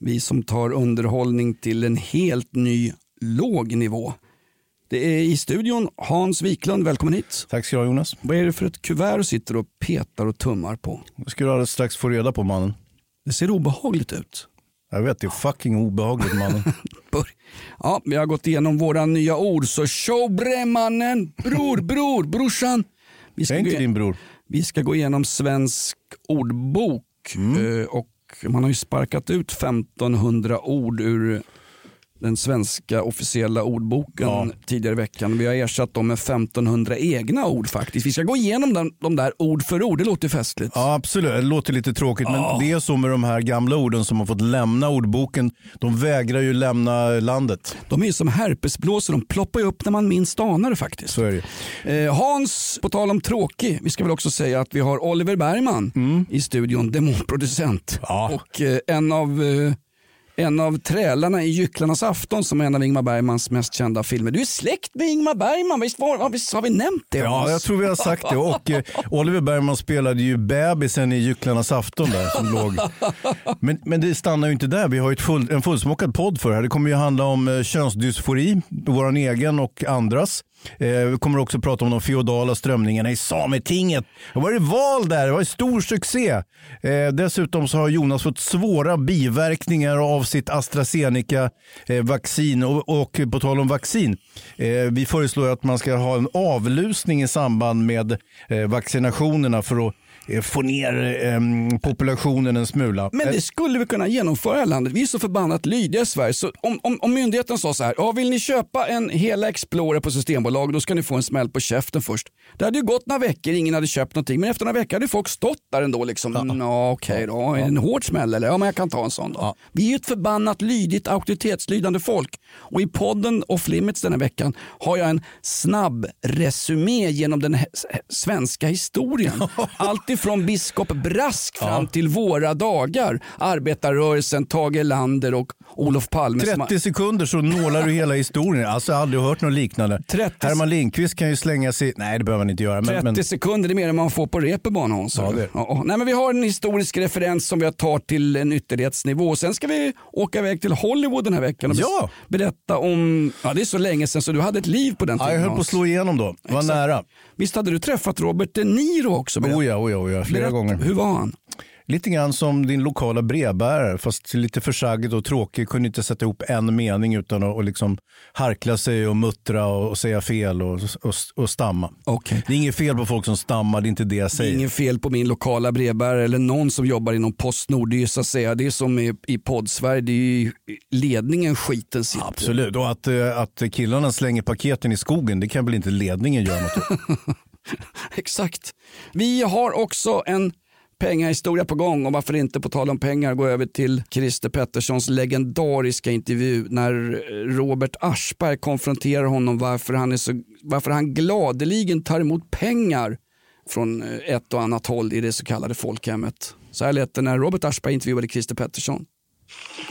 Vi som tar underhållning till en helt ny låg nivå. Det är i studion Hans Wiklund, välkommen hit. Tack ska du ha Jonas. Vad är det för ett kuvert du sitter och petar och tummar på? Det ska du alldeles strax få reda på mannen. Det ser obehagligt ut. Jag vet, det är fucking obehagligt mannen. Ja, vi har gått igenom våra nya ord, så show bre mannen, bror, bror, brorsan. Vi Jag ska, är gå, inte din bror. vi ska gå igenom svensk ordbok eh, och man har ju sparkat ut 1500 ord ur den svenska officiella ordboken Ja. tidigare i veckan. Vi har ersatt dem med 1500 egna ord faktiskt. Vi ska gå igenom den, de där ord för ord, det låter festligt. Ja absolut, det låter lite tråkigt men det är så med de här gamla orden som har fått lämna ordboken. De vägrar ju lämna landet. De är som herpesblåsor, de ploppar upp när man minst anar det faktiskt. Så är det. Eh, Hans, på tal om tråkig, vi ska väl också säga att vi har Oliver Bergman i studion, demonproducent. Ja. Och eh, en av eh, en av trälarna i Gycklarnas afton som är en av Ingmar Bergmans mest kända filmer. Du är släkt med Ingmar Bergman, visst, var, har, vi, har vi nämnt det? Ja, jag tror vi har sagt det. Och eh, Oliver Bergman spelade ju bebisen i Gycklarnas afton där som låg. Men, men det stannar ju inte där. Vi har ju full, en fullsmockad podd för det här. Det kommer ju handla om eh, könsdysfori, vår egen och andras. Eh, vi kommer också prata om de feodala strömningarna i Sametinget. Det var det val där, det var en stor succé. Eh, dessutom så har Jonas fått svåra biverkningar av sitt AstraZeneca-vaccin. Eh, och, och på tal om vaccin, eh, vi föreslår att man ska ha en avlusning i samband med eh, vaccinationerna för att få ner eh, populationen en smula. Men det skulle vi kunna genomföra i landet. Vi är så förbannat lydiga i Sverige. Så om, om, om myndigheten sa så här, ja, vill ni köpa en hela Explorer på Systembolaget då ska ni få en smäll på käften först. Det hade ju gått några veckor, ingen hade köpt någonting. Men efter några veckor hade folk stått där ändå. Liksom. Ja. Ja, Okej då, det en hård smäll eller? Ja, men jag kan ta en sån då. Vi är ju ett förbannat lydigt, auktoritetslydande folk. Och i podden Off Limits den här veckan har jag en snabb resumé genom den svenska historien. Allt ifrån biskop Brask fram till våra dagar. Arbetarrörelsen, Tage Erlander och Olof Palme. som har- 30 sekunder så nålar du hela historien. Alltså jag har aldrig hört något liknande. 30 Herman Lindqvist kan ju slänga sig... Nej det behöver han inte göra. Men, 30 men... sekunder, det är mer än man får på reeperbahn Hans. Ja, det. Ja, ja. Nej, men vi har en historisk referens som vi tar till en ytterlighetsnivå. Sen ska vi åka iväg till Hollywood den här veckan och Ja. berätta om, ja det är så länge sedan så du hade ett liv på den Ja, tiden jag höll på att slå igenom då. Det var Exakt. nära. Visst hade du träffat Robert De Niro också? Oh ja, oh ja, oh ja, flera berätta, gånger. Hur var han? Lite grann som din lokala brevbärare, fast lite försagd och tråkig. Kunde inte sätta ihop en mening utan att och liksom harkla sig och muttra och, och säga fel och, och, och stamma. Okej. Det är inget fel på folk som stammar, det är inte det jag Det är säger. Inget fel på min lokala brevbärare eller någon som jobbar inom Postnord. Det är ju så att säga, det är som i, i poddsverige, det är ju ledningen skiten sitter. Absolut, och att, eh, att killarna slänger paketen i skogen, det kan väl inte ledningen göra något åt? Exakt. Vi har också en pengahistoria på gång och varför inte på tal om pengar gå över till Christer Petterssons legendariska intervju när Robert Aschberg konfronterar honom varför han, är så, varför han gladeligen tar emot pengar från eh, ett och annat håll i det så kallade folkhemmet. Så här lät det när Robert Aschberg intervjuade Christer Pettersson.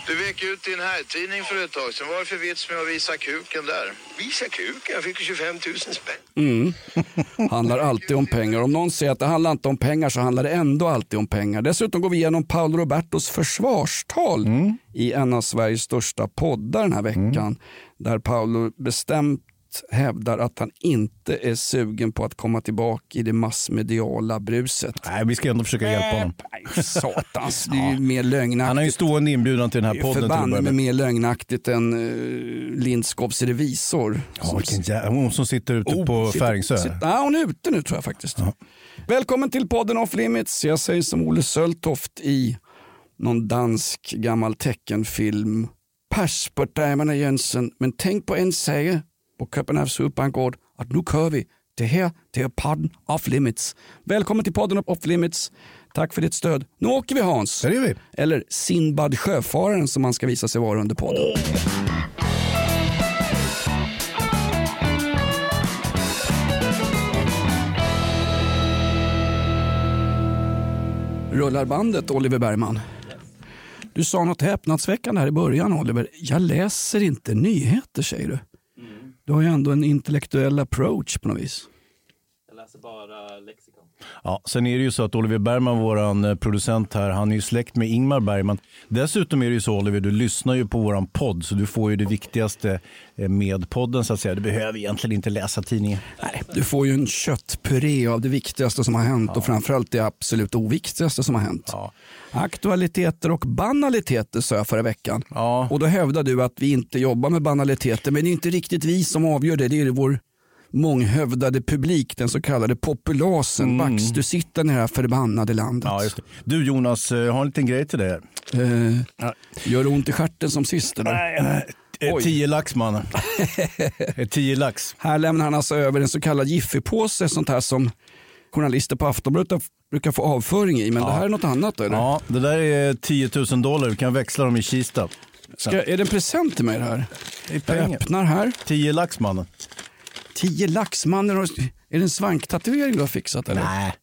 Du vek ut din herrtidning för ett tag sedan. Vad är det för vits med att visa kuken där? Visa kuken? Jag fick ju 25 000 spänn. handlar alltid om pengar. Om någon säger att det handlar inte om pengar så handlar det ändå alltid om pengar. Dessutom går vi igenom Paolo Robertos försvarstal i en av Sveriges största poddar den här veckan. Där Paolo bestämt hävdar att han inte är sugen på att komma tillbaka i det massmediala bruset. Nej, vi ska ändå försöka hjälpa honom. Nej, satans, det är ju mer lögnaktigt. Han har ju stående inbjudan till den här podden. börja med med. mer lögnaktigt än uh, Lindskovs revisor. Ja, vilken jä... Hon som sitter ute Oh, på sitter- Färingsö. sitter- Nej, hon är ute nu tror jag faktiskt. Välkommen till podden Off Limits. Jag säger som Olle Söltoft i någon dansk gammal teckenfilm. Pass på damerna Jensen, men tänk på en sak på Köpenhamns Superbankgård att nu kör vi. Det här, det är podden Off Limits. Välkommen till podden Off Limits. Tack för ditt stöd. Nu åker vi Hans. Det gör vi. Eller Sinbad Sjöfararen som han ska visa sig vara under podden. Rullar bandet Oliver Bergman. Du sa något häpnadsväckande här i början Oliver. Jag läser inte nyheter säger du. Du har ju ändå en intellektuell approach på något vis. Jag läser bara lexikon. Ja, sen är det ju så att Oliver Bergman, våran eh, producent här, han är ju släkt med Ingmar Bergman. Dessutom är det ju så Oliver, du lyssnar ju på våran podd så du får ju det viktigaste eh, med podden så att säga. Du behöver egentligen inte läsa tidningen. Nej, du får ju en köttpuré av det viktigaste som har hänt och framförallt det absolut oviktigaste som har hänt. Ja. Aktualiteter och banaliteter sa jag förra veckan. Ja. Och då hävdar du att vi inte jobbar med banaliteter men det är inte riktigt vi som avgör det. Det är vår månghövdade publik, den så kallade populasen. Backstusittaren i det här förbannade landet. Mm. Ja. Du Jonas, eh, jag har en liten grej till dig. Eh, gör det ont i stjärten som sist? Nej, eh. Tio lax mannen. Eh, Tio lax. Här lämnar han alltså över en så kallad Jiffypåse, sånt här som journalister på Aftonbladet brukar få avföring i. Men det här är något annat då, eller? Ja, det där är 10 000 dollar. Du kan växla dem i Kista. Ska, är det en present till mig det här? Det är Jag pengar. öppnar här. Tio lax mannen. Tio laxmannen. och- Är det en svanktatuering du har fixat eller? Nej.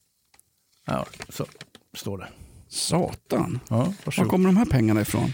Ja, så står det. Satan. Ja, Var kommer de här pengarna ifrån?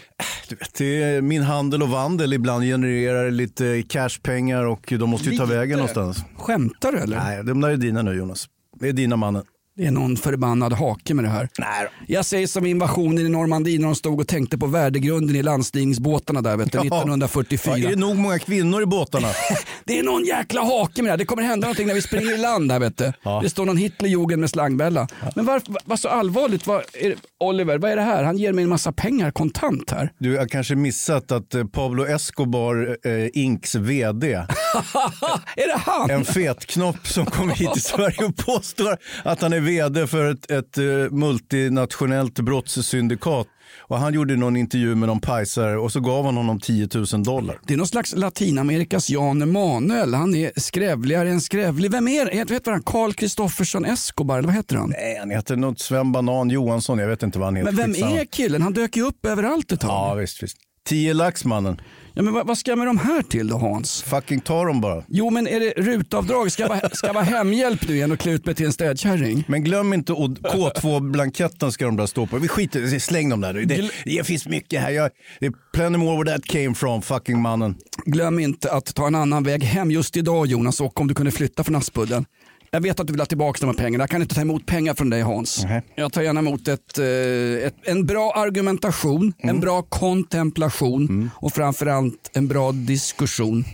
Du vet, det är min handel och vandel ibland genererar lite cashpengar och de måste ju ta Lite? vägen någonstans. Skämtar du eller? Nej, de där är dina nu Jonas. Det är dina mannen. Det är någon förbannad hake med det här. Nej Jag säger som invasionen i Normandie när de stod och tänkte på värdegrunden i landstigningsbåtarna där vet du, 1944. Ja, är det nog många kvinnor i båtarna? Det är någon jäkla hake med det här. Det kommer hända någonting när vi springer i land här vet du. Ja. Det står någon Hitlerjugend med slangbälla. Men varför, vad så allvarligt? Vad är Oliver, vad är det här? Han ger mig en massa pengar kontant här. Du har kanske missat att eh, Pablo Escobar, eh, Inks vd, är det han? en fetknopp som kommer hit till Sverige och påstår att han är vd för ett, ett eh, multinationellt brottssyndikat. Och han gjorde någon intervju med någon pajsare och så gav han honom 10 000 dollar. Det är någon slags Latinamerikas Jan Emanuel. Han är skrävligare än skrävlig. Vem är det? Vet vad han Carl Kristoffersson Escobar, eller vad heter han? Nej, han heter något Sven Banan Johansson, jag vet inte vad han heter. Men vem Skitsamma. är killen? Han dök ju upp överallt ett tag. Ja, visst, visst. 10 lax mannen. Ja, men vad, vad ska jag med de här till då Hans? Fucking ta dem bara. Jo men är det rutavdrag? Ska jag vara, ska jag vara hemhjälp nu igen och klä ut mig till en städkärring? Men glöm inte och K2-blanketten ska de där stå på. Vi skiter släng dem där. Det, det finns mycket här. Jag, det är plenty more where that came from, fucking mannen. Glöm inte att ta en annan väg hem just idag Jonas och om du kunde flytta från Aspudden. Jag vet att du vill ha tillbaka de här pengarna. Jag kan inte ta emot pengar från dig Hans. Nej. Jag tar gärna emot ett, eh, ett, en bra argumentation, en bra kontemplation och framförallt en bra diskussion.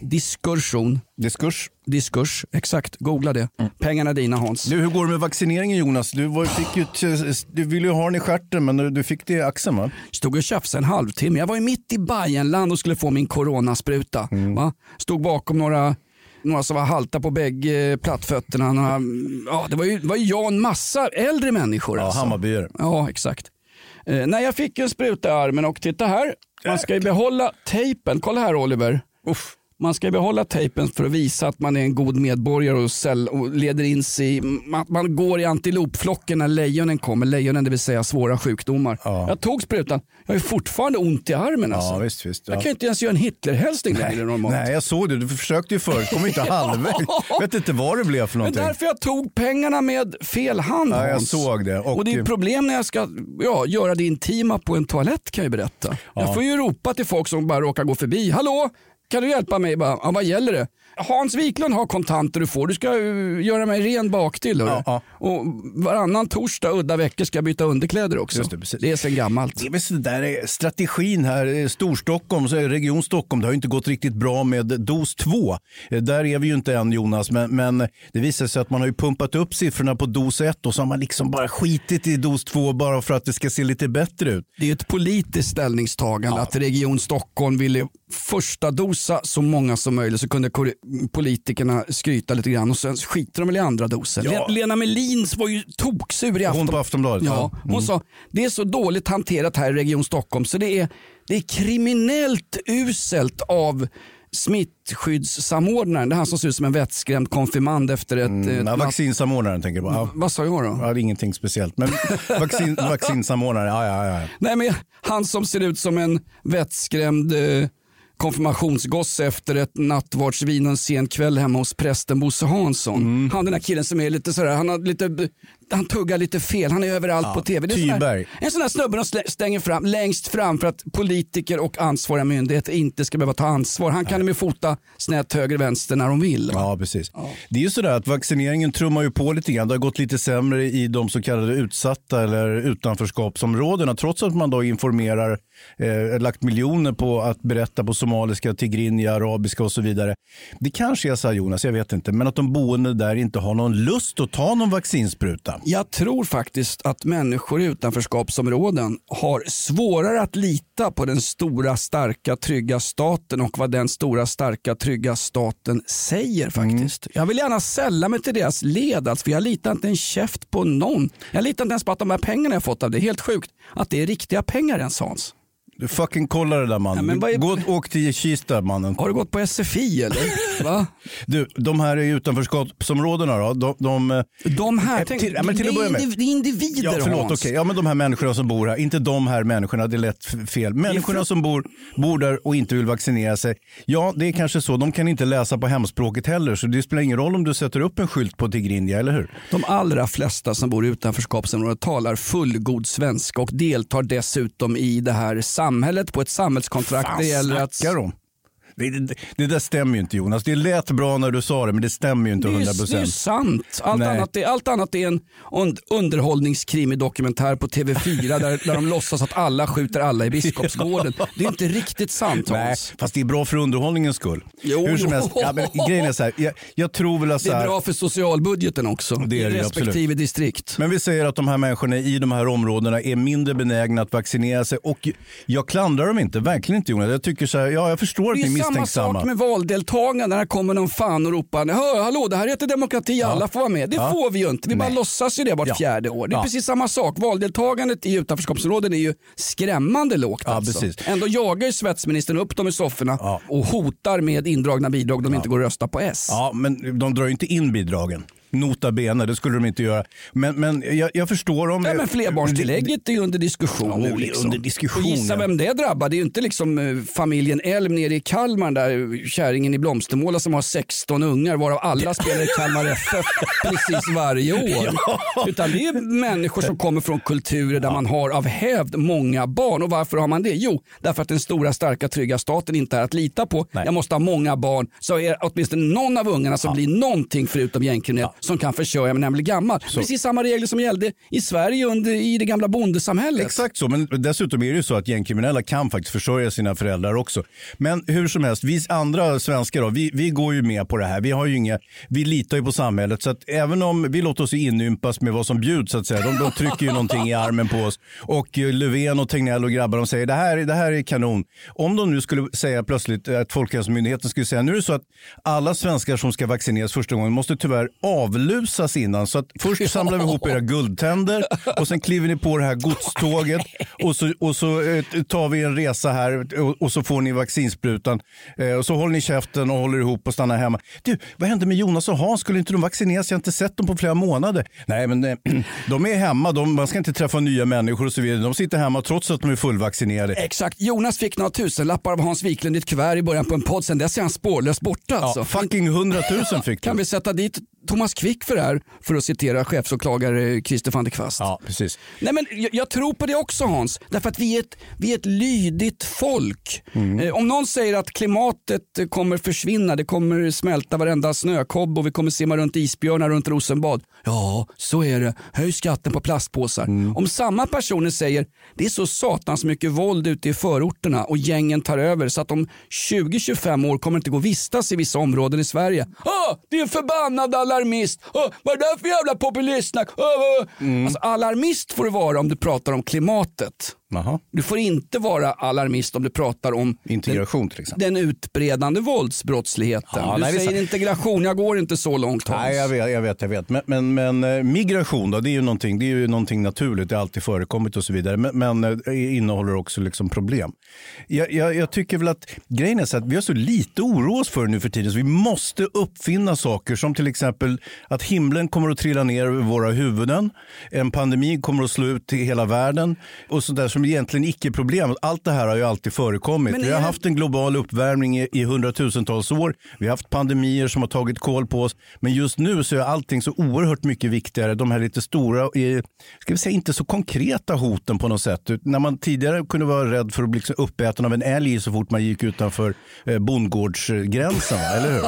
Diskursion. Diskurs. Diskurs, exakt. Googla det. Pengarna är dina Hans. Du, hur går det med vaccineringen Jonas? Du, var, fick du ville ju ha den i stjärten men du, du fick det i axeln va? Stod och tjafsade en halvtimme. Jag var ju mitt i Bajenland och skulle få min coronaspruta. Va? Stod bakom några, några som var halta på bägge plattfötterna. Några, ja, det var ju, det var ju en massa äldre människor. Ja, alltså. Hammarbyare. Ja, exakt. Eh, nej, jag fick en spruta i armen och titta här. Man ska ju behålla tejpen. Kolla här Oliver. Uff. Man ska behålla tejpen för att visa att man är en god medborgare och, säll, och leder in sig i, att man går i antilopflocken när lejonen kommer. Lejonen det vill säga svåra sjukdomar. Ja. Jag tog sprutan. Jag har fortfarande ont i armen alltså. Ja, visst, visst. Ja. Jag kan ju inte ens göra en Hitlerhälsning längre normalt. Nej, jag såg det. Du försökte ju förut. Kom inte halvvägs. Vet inte vad det blev för någonting. därför jag tog pengarna med fel hand Ja, jag Hans. såg det. Och- Och, det är problem när jag ska ja, göra det intima på en toalett kan jag berätta. Jag får ju ropa till folk som bara råkar gå förbi. Hallå, kan du hjälpa mig? Bara, ja, vad gäller det? Hans Wiklund har kontanter du får. Du ska uh, göra mig ren baktill. Ja, ja. Och varannan torsdag udda veckor ska jag byta underkläder också. Just det, precis. det är sen gammalt. Det är väl där är strategin här. eh, Storstockholm, så Region Stockholm, det har ju inte gått riktigt bra med dos 2. Där är vi ju inte än Jonas, men, men det visar sig att man har ju pumpat upp siffrorna på dos 1 och så har man liksom bara skitit i dos 2 bara för att det ska se lite bättre ut. Det är ett politiskt ställningstagande att Region Stockholm ville första dosa så många som möjligt så kunde politikerna skryta lite grann och sen skiter de väl i andra dosen. Ja. Le- Lena Melins var ju toksur i Hon Afton. på Aftonbladet? Ja, hon sa det är så dåligt hanterat här i Region Stockholm så det är, det är kriminellt uselt av smittskyddssamordnaren. Det är han som ser ut som en vettskrämd konfirmand efter ett... Mm, ett vaccinsamordnaren tänker jag på. Ja. Vad sa jag då? Ja, det är ingenting speciellt. Men vaccin, vaccinsamordnare, ja, ja, ja. Nej, men han som ser ut som en vettskrämd eh, konfirmationsgosse efter ett nattvardsvin en sen kväll hemma hos prästen Bosse Hansson. Han den här killen som är lite sådär, han har lite, han tuggar lite fel, han är överallt Ja, på tv. Det är en sån här- Tyberg. En sån där snubbe de stänger fram, längst fram för att politiker och ansvariga myndigheter inte ska behöva ta ansvar. Han kan ju fota snett höger vänster när de vill. Ja, precis. Det är ju sådär att vaccineringen trummar ju på lite grann. Det har gått lite sämre i de så kallade utsatta eller utanförskapsområdena trots att man då informerar, eh, lagt miljoner på att berätta på somaliska, tigrinja, arabiska och så vidare. Det kanske är så här Jonas, jag vet inte, men att de boende där inte har någon lust att ta någon vaccinspruta. Jag tror faktiskt att människor i utanförskapsområden har svårare att lita på den stora, starka, trygga staten och vad den stora, starka, trygga staten säger faktiskt. Jag vill gärna sälla mig till deras led, alltså, för jag litar inte en käft på någon. Jag litar inte ens på att de här pengarna jag fått av det, helt sjukt, att det är riktiga pengar ens Hans. Du fucking kolla det där mannen. Ja, vad är- Gå och åk till Kista mannen. Har du gått på SFI eller? Va? Du, de här i utanförskapsområdena då, de, de, De här, Eh, tänk, till- ja, men till att det, börja är med. det är individer Ja, förlåt. Hans. okej. Ja, men de här människorna som bor här. Inte de här människorna, det är lätt fel. Människorna som bor, bor där och inte vill vaccinera sig. Ja, det är kanske så. De kan inte läsa på hemspråket heller, så det spelar ingen roll om du sätter upp en skylt på Tigrinja, eller hur? De allra flesta som bor i utanförskapsområdet talar fullgod svenska och deltar dessutom i det här samhället på ett samhällskontrakt. Fan det gäller att... de? Det, det, det där stämmer ju inte Jonas. Det lät bra när du sa det, men det stämmer ju inte Det är, 100 ju- det är ju sant. Allt Nej. annat, är, allt annat är en und, underhållningskrimidokumentär på TV4 där, där de låtsas att alla skjuter alla i Biskopsgården. Det är inte riktigt sant Nej, Hans. fast det är bra för underhållningens skull. Jo, Hur som helst, ja, men, grejen är så här, jag, jag tror väl att Det är här, bra för socialbudgeten också. Det är I det ju, respektive distrikt. Men vi säger att de här människorna i de här områdena är mindre benägna att vaccinera sig och jag klandrar dem inte, verkligen inte Jonas. Jag tycker så här, ja jag förstår att ni samma sak med valdeltagande. När kommer någon fan och ropar Hör, hallå det här heter demokrati, alla får vara med. Det Ja. får vi ju inte. Vi bara Nej. låtsas ju det vart Ja. fjärde år. Det är Ja. precis samma sak. Valdeltagandet i utanförskapsområden är ju skrämmande lågt. Ja, alltså. precis. Ändå jagar ju svetsministern upp dem i sofforna Ja. och hotar med indragna bidrag om de inte går och röstar på S. Ja, men de drar ju inte in bidragen. Nota bene, det skulle de inte göra. Men, men jag, jag förstår om... Nej, men flerbarnstillägget är ju under diskussion Ja, Liksom. under diskussion, Och gissa ja. vem det drabbar. Det är ju inte liksom eh, familjen Elm nere i Kalmar, där kärringen i Blomstermåla som har 16 ungar varav alla spelar i Kalmar FF precis varje år. Utan det är människor som kommer från kulturer där man har av hävd många barn. Och varför har man det? Jo, därför att den stora starka trygga staten inte är att lita på. Nej. Jag måste ha många barn så är åtminstone någon av ungarna som blir någonting förutom gängkriminell som kan försörja mig när jag blir gammal. Precis samma regler som gällde i Sverige under, i det gamla bondesamhället. Exakt så, men dessutom är det ju så att gängkriminella kan faktiskt försörja sina föräldrar också. Men hur som helst, vi andra svenskar då, vi, vi går ju med på det här. Vi, har ju inga, vi litar ju på samhället så att även om vi låter oss inympas med vad som bjuds så att säga, de, de trycker ju någonting i armen på oss och eh, Löfven och Tegnell och grabbar de säger det här, det här är kanon. Om de nu skulle säga plötsligt att Folkhälsomyndigheten skulle säga nu är det så att alla svenskar som ska vaccineras första gången måste tyvärr avlusas innan så att först samlar vi ihop era guldtänder och sen kliver ni på det här godståget och så, och så eh, tar vi en resa här och, och så får ni vaccinsprutan eh, och så håller ni käften och håller ihop och stannar hemma. Du, vad hände med Jonas och Hans? Skulle inte de vaccineras? Jag har inte sett dem på flera månader. Nej, men eh, de är hemma. De, man ska inte träffa nya människor och så vidare. De sitter hemma trots att de är fullvaccinerade. Exakt. Jonas fick några tusenlappar av Hans Wiklund i ett kuvert i början på en podd. Sen dess är han spårlöst borta. Alltså. Ja, fucking hundratusen fick Kan du. vi sätta dit Thomas Quick för det här? För att citera chefsåklagare Christer van der Kvast. Ja, precis. Nej, men jag, jag tror på det också Hans. Därför att vi är ett, vi är ett lydigt folk. Mm. Eh, om någon säger att klimatet kommer försvinna, det kommer smälta varenda snökobb och vi kommer simma runt isbjörnar runt Rosenbad. Ja, så är det. Höj skatten på plastpåsar. Mm. Om samma personer säger det är så satans mycket våld ute i förorterna och gängen tar över så att om 20-25 år kommer det inte gå att vistas i vissa områden i Sverige. Ah, det är en förbannad alarmist. Ah, vad är det för jävla populistsnack? Ah, ah. Alltså, alarmist får du vara om du pratar om klimatet. Jaha. Du får inte vara alarmist om du pratar om Integration till exempel. den utbredande våldsbrottsligheten. Ja, du nej, säger integration, jag går inte så långt Hans. Nej, jag vet, jag vet. Jag vet. Men, men, men eh, migration då, det är, ju någonting, det är ju någonting naturligt. Det har alltid förekommit och så vidare. Men, men eh, innehåller också liksom problem. Jag, jag, jag tycker väl att grejen är så att vi har så lite oro oss för nu för tiden så vi måste uppfinna saker som till exempel att himlen kommer att trilla ner över våra huvuden. En pandemi kommer att slå ut i hela världen och så där. Så liksom egentligen icke-problem. Allt det här har ju alltid förekommit. Men Vi har det- haft en global uppvärmning i, i hundratusentals år. Vi har haft pandemier som har tagit koll på oss. Men just nu så är allting så oerhört mycket viktigare. De här lite stora, eh, ska vi säga inte så konkreta hoten på något sätt. När man tidigare kunde vara rädd för att bli liksom uppäten av en älg så fort man gick utanför eh, bondgårdsgränsen, eller hur?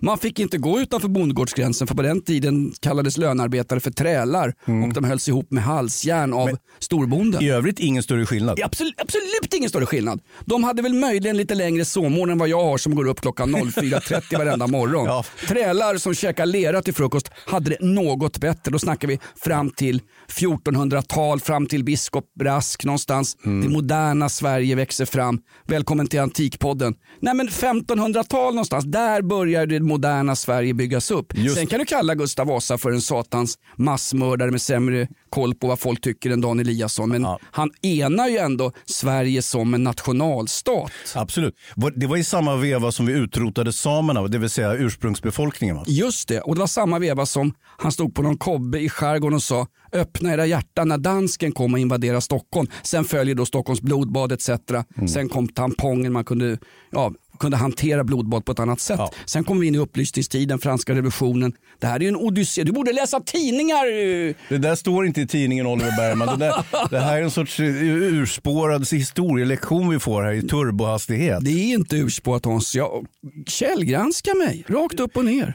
Man fick inte gå utanför bondgårdsgränsen för på den tiden kallades lönearbetare för trälar och de hölls ihop med halsjärn av storbonden. Övrigt ingen större skillnad. Absolut, absolut ingen större skillnad. De hade väl möjligen lite längre sovmorgon än vad jag har som går upp klockan 04.30 varenda morgon. Ja. Trälar som käkar lera till frukost hade det något bättre. Då snackar vi fram till 1400-tal, fram till biskop Brask någonstans. Det moderna Sverige växer fram. Välkommen till Antikpodden. Nej men 1500-tal någonstans, där börjar det moderna Sverige byggas upp. Just- Sen kan du kalla Gustav Vasa för en satans massmördare med sämre koll på vad folk tycker än Dan Eliasson. Men Ja. han enar ju ändå Sverige som en nationalstat. Absolut. Det var i samma veva som vi utrotade samerna, det vill säga ursprungsbefolkningen. Va? Just det, och det var samma veva som han stod på någon kobbe i skärgården och sa öppna era hjärtan när dansken kom och invaderade Stockholm. Sen följer då Stockholms blodbad etc. Mm. Sen kom tampongen, man kunde, ja, kunde hantera blodbad på ett annat sätt. Ja. Sen kom vi in i upplysningstiden, franska revolutionen. Det här är ju en odyssé. Du borde läsa tidningar. Det där står inte i tidningen Oliver Bergman. Det, där, det här är en sorts urspårad historielektion vi får här i turbohastighet. Det är inte urspårat Hans. Jag källgranska mig, rakt upp och ner.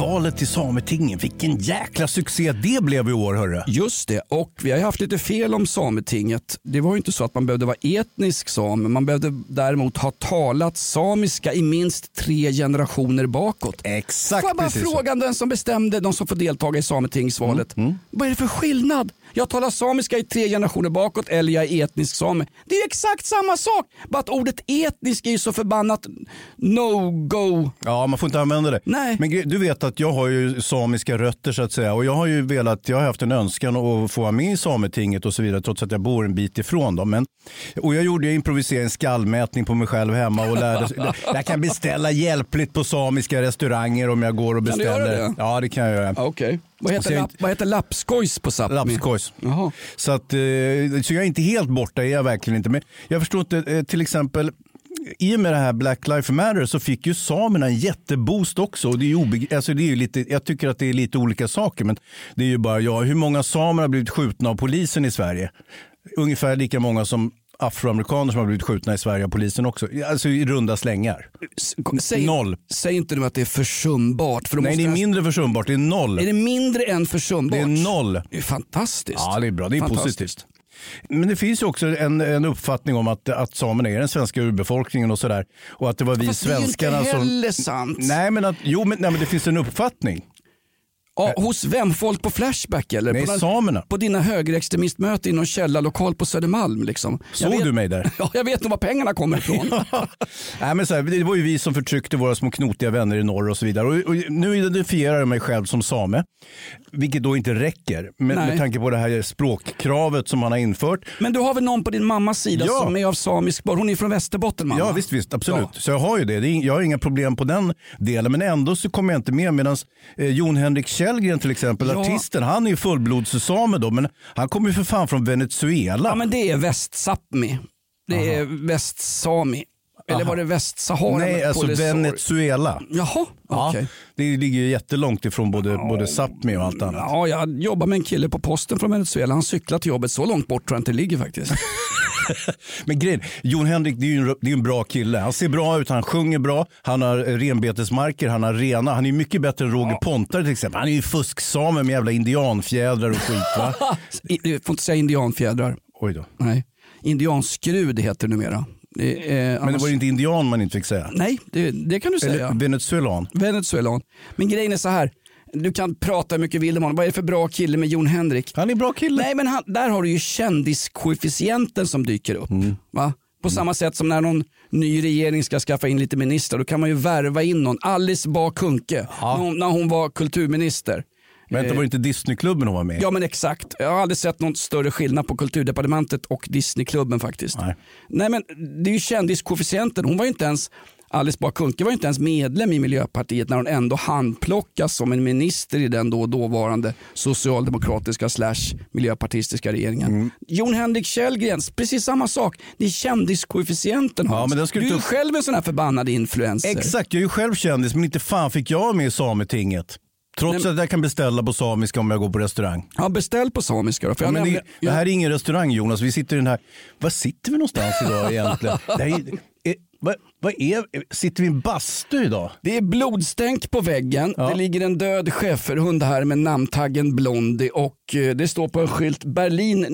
Valet till Sametinget, vilken jäkla succé det blev i år hörru. Just det, och vi har haft lite fel om Sametinget. Det var ju inte så att man behövde vara etnisk same, man behövde däremot ha talat samiska i minst tre generationer bakåt. Exakt Får jag bara fråga den som bestämde, de som får deltaga i Sametingsvalet. Vad är det för skillnad? Jag talar samiska i tre generationer bakåt eller jag är etnisk same. Det är ju exakt samma sak, bara att ordet etnisk är ju så förbannat no-go. Ja, man får inte använda det. Nej. Men du vet att jag har ju samiska rötter så att säga. Och jag har ju velat, jag har haft en önskan att få vara med i Sametinget och så vidare trots att jag bor en bit ifrån dem. Men, och jag gjorde, jag improviserade en skallmätning på mig själv hemma och lärde Jag kan beställa hjälpligt på samiska restauranger om jag går och Kan du beställer. göra det? Ja det kan jag göra. Okej. Vad, heter lapp, vad heter lappskojs på Sápmi? Lapskojs. Jaha. Så, att, eh, så jag är inte helt borta, är jag verkligen inte. Men jag förstår inte, eh, till exempel i och med det här Black Lives Matter så fick ju samerna en jätteboost också. Och det är obeg- alltså det är ju lite, jag tycker att det är lite olika saker. Men det är ju bara, ja, hur många samer har blivit skjutna av polisen i Sverige? Ungefär lika många som afroamerikaner som har blivit skjutna i Sverige av polisen också. Alltså i runda slängar. Säg, Noll. Säg inte nu att det är försumbart. För då Nej, det är mindre försumbart. Det är noll. Är det mindre än försumbart? Det är noll. Det är fantastiskt. Ja, det är bra. Det är positivt. Men det finns ju också en, en uppfattning om att, att samerna är den svenska urbefolkningen och sådär. Och att det var vi Fast det är svenskarna inte som... heller sant. Nej, men, att, jo, men, nej, men det finns en uppfattning. Ja, hos vem? Folk på Flashback eller? Nej, på, den- samerna. på dina högerextremistmöten i någon källarlokal på Södermalm. Liksom. Såg vet- du mig där? Ja, jag vet nog var pengarna kommer ifrån. Nej, men så här, det var ju vi som förtryckte våra små knotiga vänner i norr och så vidare. Och, och nu identifierar jag mig själv som same, vilket då inte räcker med, med tanke på det här språkkravet som man har infört. Men du har väl någon på din mammas sida Ja. som är av samisk barn? Hon är från Västerbotten mamma. Ja visst, visst absolut. Ja. Så jag har ju det. jag har inga problem på den delen. Men ändå så kommer jag inte med. Medan eh, Jon Henrik Källgren till exempel, Ja. artisten, han är ju fullblodssame då. Men han kommer ju för fan från Venezuela. Ja, men det är Väst-Sápmi. Det är Väst-Sami. Eller var det Västsahara? Nej, alltså Polisario? Venezuela. Jaha, Ja, okej. Det ligger ju jättelångt ifrån både, både Sápmi och allt annat. Ja, jag jobbar med en kille på posten från Venezuela. Han cyklar till jobbet. Så långt bort tror jag inte det ligger faktiskt. Men grejen, Jon Henrik det är ju en, det är en bra kille. Han ser bra ut, han sjunger bra, han har eh, renbetesmarker, han har rena. Han är mycket bättre än Roger Pontare till exempel. Han är ju fusksame med jävla indianfjädrar och skit va? Du får inte säga indianfjädrar. Oj då. Nej. Indianskrud heter det numera. Det är, Men det var ju inte indian man inte fick säga. Nej, det, det kan du säga. Eller venezuelan. Venezuelan. Men grejen är så här. Du kan prata hur mycket vill om honom. Vad är det för bra kille med Jon Henrik? Han är en bra kille. Nej, men han, där har du ju kändiskoefficienten som dyker upp. Mm. Va? På samma sätt som när någon ny regering ska skaffa in lite ministrar. Då kan man ju värva in någon. Alice Bah Kuhnke, när, hon, när hon var kulturminister. Vänta, Eh, var det inte Disneyklubben hon var med? Ja men exakt. Jag har aldrig sett någon större skillnad på kulturdepartementet och Disneyklubben faktiskt. Nej. Nej men det är ju kändiskoefficienten. Hon var ju inte ens Alice Bah Kuhnke var inte ens medlem i Miljöpartiet när hon ändå handplockas som en minister i den då dåvarande socialdemokratiska slash miljöpartistiska regeringen. Mm. Jon Henrik Källgren, precis samma sak. Det är kändiskoefficienten Ja, men den skulle Du är ju själv en sån här förbannad influencer. Exakt, jag är ju själv kändis men inte fan fick jag med i Sametinget. Trots Nej, att jag kan beställa på samiska om jag går på restaurang. Ja, beställ på samiska då. För Ja, men det, nämnde- det här är ingen restaurang Jonas, vi sitter i den här... Var sitter vi någonstans idag egentligen? Det här är, är, vad, vad är, sitter vi i en bastu idag? Det är blodstänk på väggen. Ja. Det ligger en död schäferhund här med namntaggen Blondie och eh, det står på en skylt Berlin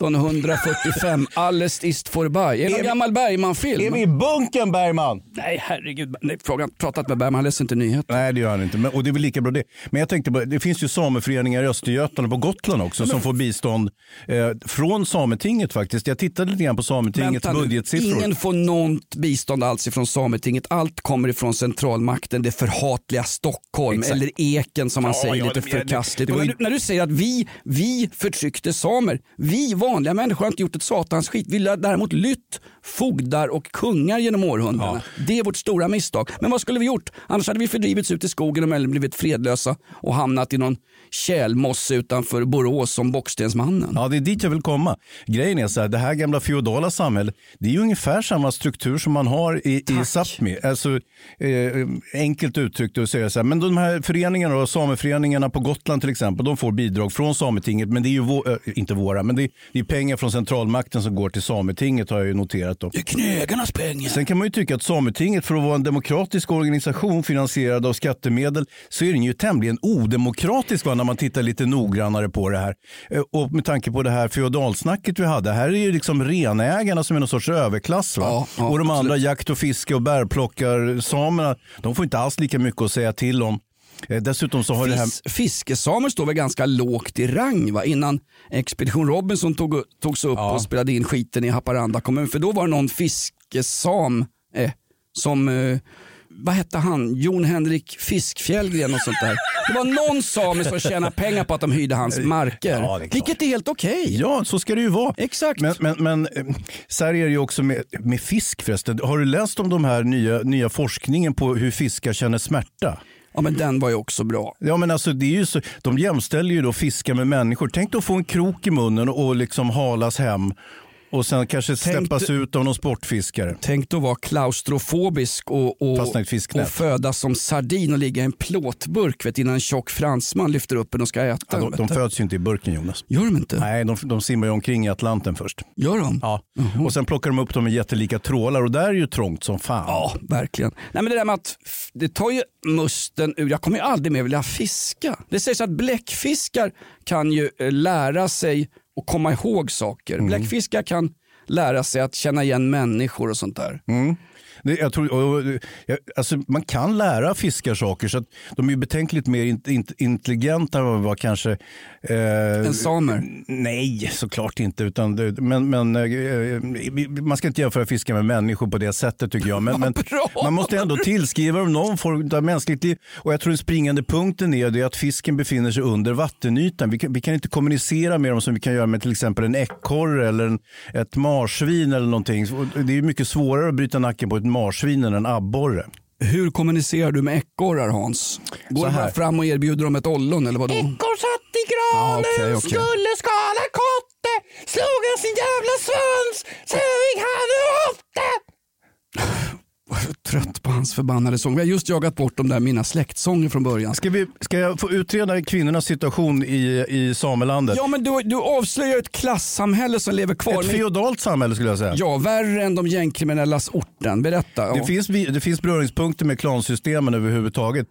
1945, alles ist vorbei. Är det någon gammal Bergman-film? Är vi i bunkern Bergman? Nej, herregud. Nej, frågan, pratat med Bergman, han läser inte nyheter. Nej det gör han inte, men, och det är väl lika bra det. Men jag tänkte på, det finns ju sameföreningar i Östergötland och på Gotland också som får bistånd eh, från Sametinget faktiskt. Jag tittade lite grann på Sametingets Vänta budgetsiffror. ingen får något bistånd alls ifrån Sametinget. Allt kommer ifrån centralmakten, det förhatliga Stockholm Exakt. eller Eken som man Ja, säger ja, lite det- det- förkastligt. det ju- när, du, när du säger att vi, vi förtryckte samer, vi vanliga människor har inte gjort ett satans skit. Vi har däremot lytt fogdar och kungar genom århundradena. Det är vårt stora misstag. Men vad skulle vi gjort? Annars hade vi fördrivits ut i skogen och blivit fredlösa och hamnat i någon tjälmosse utanför Borås som Bockstensmannen. Ja, det är dit jag vill komma. Grejen är så här, det här gamla feodala samhället, det är ju ungefär samma struktur som man har i, i Sápmi. Alltså, eh, enkelt uttryckt att säga så här, men de här föreningarna, och sameföreningarna på Gotland till exempel, de får bidrag från Sametinget, men det är ju vå, eh, inte våra, men det är, det är pengar från centralmakten som går till Sametinget har jag ju noterat. Då. Det är knögarnas pengar. Sen kan man ju tycka att Sametinget för att vara en demokratisk organisation finansierad av skattemedel så är den ju tämligen odemokratisk va, när man tittar lite noggrannare på det här. Eh, Och med tanke på det här feodalsnacket vi hade, här är ju liksom renägarna som är någon sorts överklass. Va? Ja, ja, och de andra absolut. jakt och fiske och bärplockarsamerna, de får inte alls lika mycket att säga till om. Eh, Dessutom så har det här... Fis, fiskesamer står väl ganska lågt i rang va? innan Expedition Robinson tog, togs upp och spelade in skiten i Haparanda kommun. För då var det någon fiskesam eh, som eh, vad hette han, Jon Henrik Fiskfjällgren och sånt där. Det var någon same som tjänade pengar på att de hyrde hans marker. Ja, är vilket är helt okej. Ja, så ska det ju vara. Exakt. Men, men, men eh, så här är det ju också med, med fisk förresten. Har du läst om de här nya, nya forskningen på hur fiskar känner smärta? Ja men den var ju också bra. Ja, men alltså, det är ju så, de jämställer ju då fiskar med människor. Tänk då att få en krok i munnen och liksom halas hem och sen kanske släppas ut av någon sportfiskare. Tänk då vara klaustrofobisk och, och, i och födas som sardin och ligga i en plåtburk vet, innan en tjock fransman lyfter upp en och ska äta Ja, de, de föds ju inte i burken Jonas. Gör de inte? Nej, de, de simmar ju omkring i Atlanten först. Gör de? Ja. Och sen plockar de upp dem med jättelika trålar och där är ju trångt som fan. Ja, verkligen. Nej, men det där med att det tar ju musten ur. Jag kommer ju aldrig mer vilja fiska. Det sägs att bläckfiskar kan ju eh, lära sig och komma ihåg saker. Mm. Bläckfiskar kan lära sig att känna igen människor och sånt där. Mm. Jag tror, och, alltså, man kan lära fiskar saker så de är betänkligt mer in, in, intelligenta än vad kanske... Eh, En samer? Nej, såklart inte. Utan men, men, eh, man ska inte jämföra fiskar med människor på det sättet tycker jag. Men, men man måste ändå tillskriva dem någon form av mänskligt liv. Och jag tror den springande punkten är det att fisken befinner sig under vattenytan. Vi kan, vi kan inte kommunicera med dem som vi kan göra med till exempel en ekorre eller en, ett marsvin eller någonting. Det är mycket svårare att bryta nacken på ett marsvin än en abborre. Hur kommunicerar du med ekorrar Hans? Går du bara här. fram och erbjuder dem ett ollon eller vadå? Ekorr satt i granen, Ja, okej, okej. skulle skala kotte, slog han sin jävla svans, sen fick han är så trött på hans förbannade sång. Vi har just jagat bort de där mina släktsånger från början. Ska, vi, ska jag få utreda kvinnornas situation i, i samelandet? Ja men du, du avslöjar ett klassamhälle som lever kvar. Ett feodalt samhälle skulle jag säga. Ja, värre än de gängkriminellas orten. Berätta. Det, Ja. finns, vi- det finns beröringspunkter med klansystemen överhuvudtaget.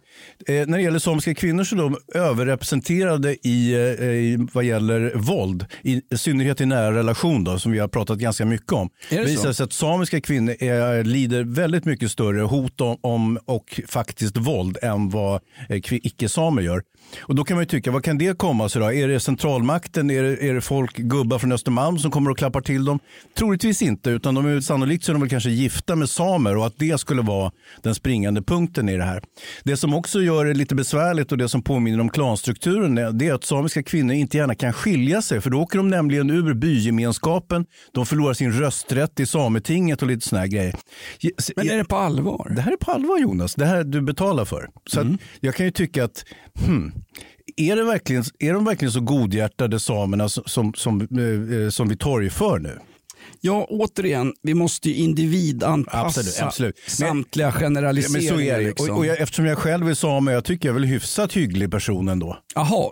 Eh, när det gäller samiska kvinnor så är de överrepresenterade i, eh, i vad gäller våld. I, I synnerhet i nära relation då, som vi har pratat ganska mycket om. Är det visar så? sig att samiska kvinnor är, lider väldigt mycket större hot om, om och faktiskt våld än vad eh, icke-samer gör. Och då kan man ju tycka, vad kan det komma sig då? Är det centralmakten? Är det, är det folk, gubbar från Östermalm som kommer och klappar till dem? Troligtvis inte, utan de är sannolikt så är de väl kanske gifta med samer och att det skulle vara den springande punkten i det här. Det som också gör det lite besvärligt och det som påminner om klanstrukturen det är att samiska kvinnor inte gärna kan skilja sig för då åker de nämligen ur bygemenskapen, de förlorar sin rösträtt i sametinget och lite såna här grejer. Men är det på allvar? Det här är på allvar Jonas, det här du betalar för. Så Mm. jag kan ju tycka att hmm, är, det verkligen, är de verkligen så godhjärtade samerna som, som, som, eh, eh, som vi torgför nu? Ja, återigen, vi måste ju individanpassa Absolut, absolut. Men- samtliga Ja, generaliseringar. men så är det. liksom. Och, och jag, eftersom jag själv är same, jag tycker jag är väl hyfsat hygglig person ändå. Jaha,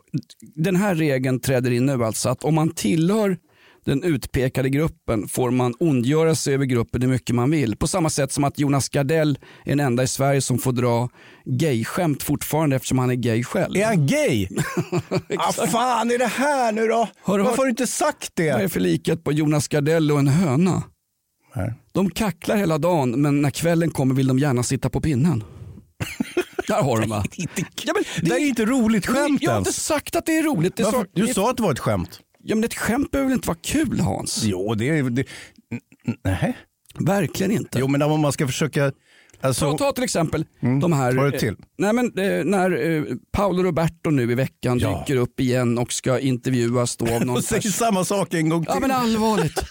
den här regeln träder in nu alltså att om man tillhör den utpekade gruppen får man ondgöra sig över gruppen hur mycket man vill. På samma sätt som att Jonas Gardell är den enda i Sverige som får dra gayskämt fortfarande eftersom han är gay själv. Är han gay? ah, fan är det här nu då? Har du Varför hört- har du inte sagt Vad är det? det för likhet på Jonas Gardell och en höna? Här. De kacklar hela dagen men när kvällen kommer vill de gärna sitta på pinnen. Där har de va? Ja, men Det är inte roligt skämt Jag har ens. inte sagt att det är roligt. Det Varför? sa, Du det- sa att det var ett skämt. Ja, men ett skämt behöver väl inte vara kul Hans? Jo, det är... Det, nej. Verkligen inte. Jo, men om man ska försöka... Alltså, Ta, ta till exempel de här... Är det till? eh, nej men, eh, när eh, Paolo Roberto nu i veckan Ja. dyker upp igen och ska intervjuas då av någon och säg pers- samma sak en gång till. Ja men allvarligt.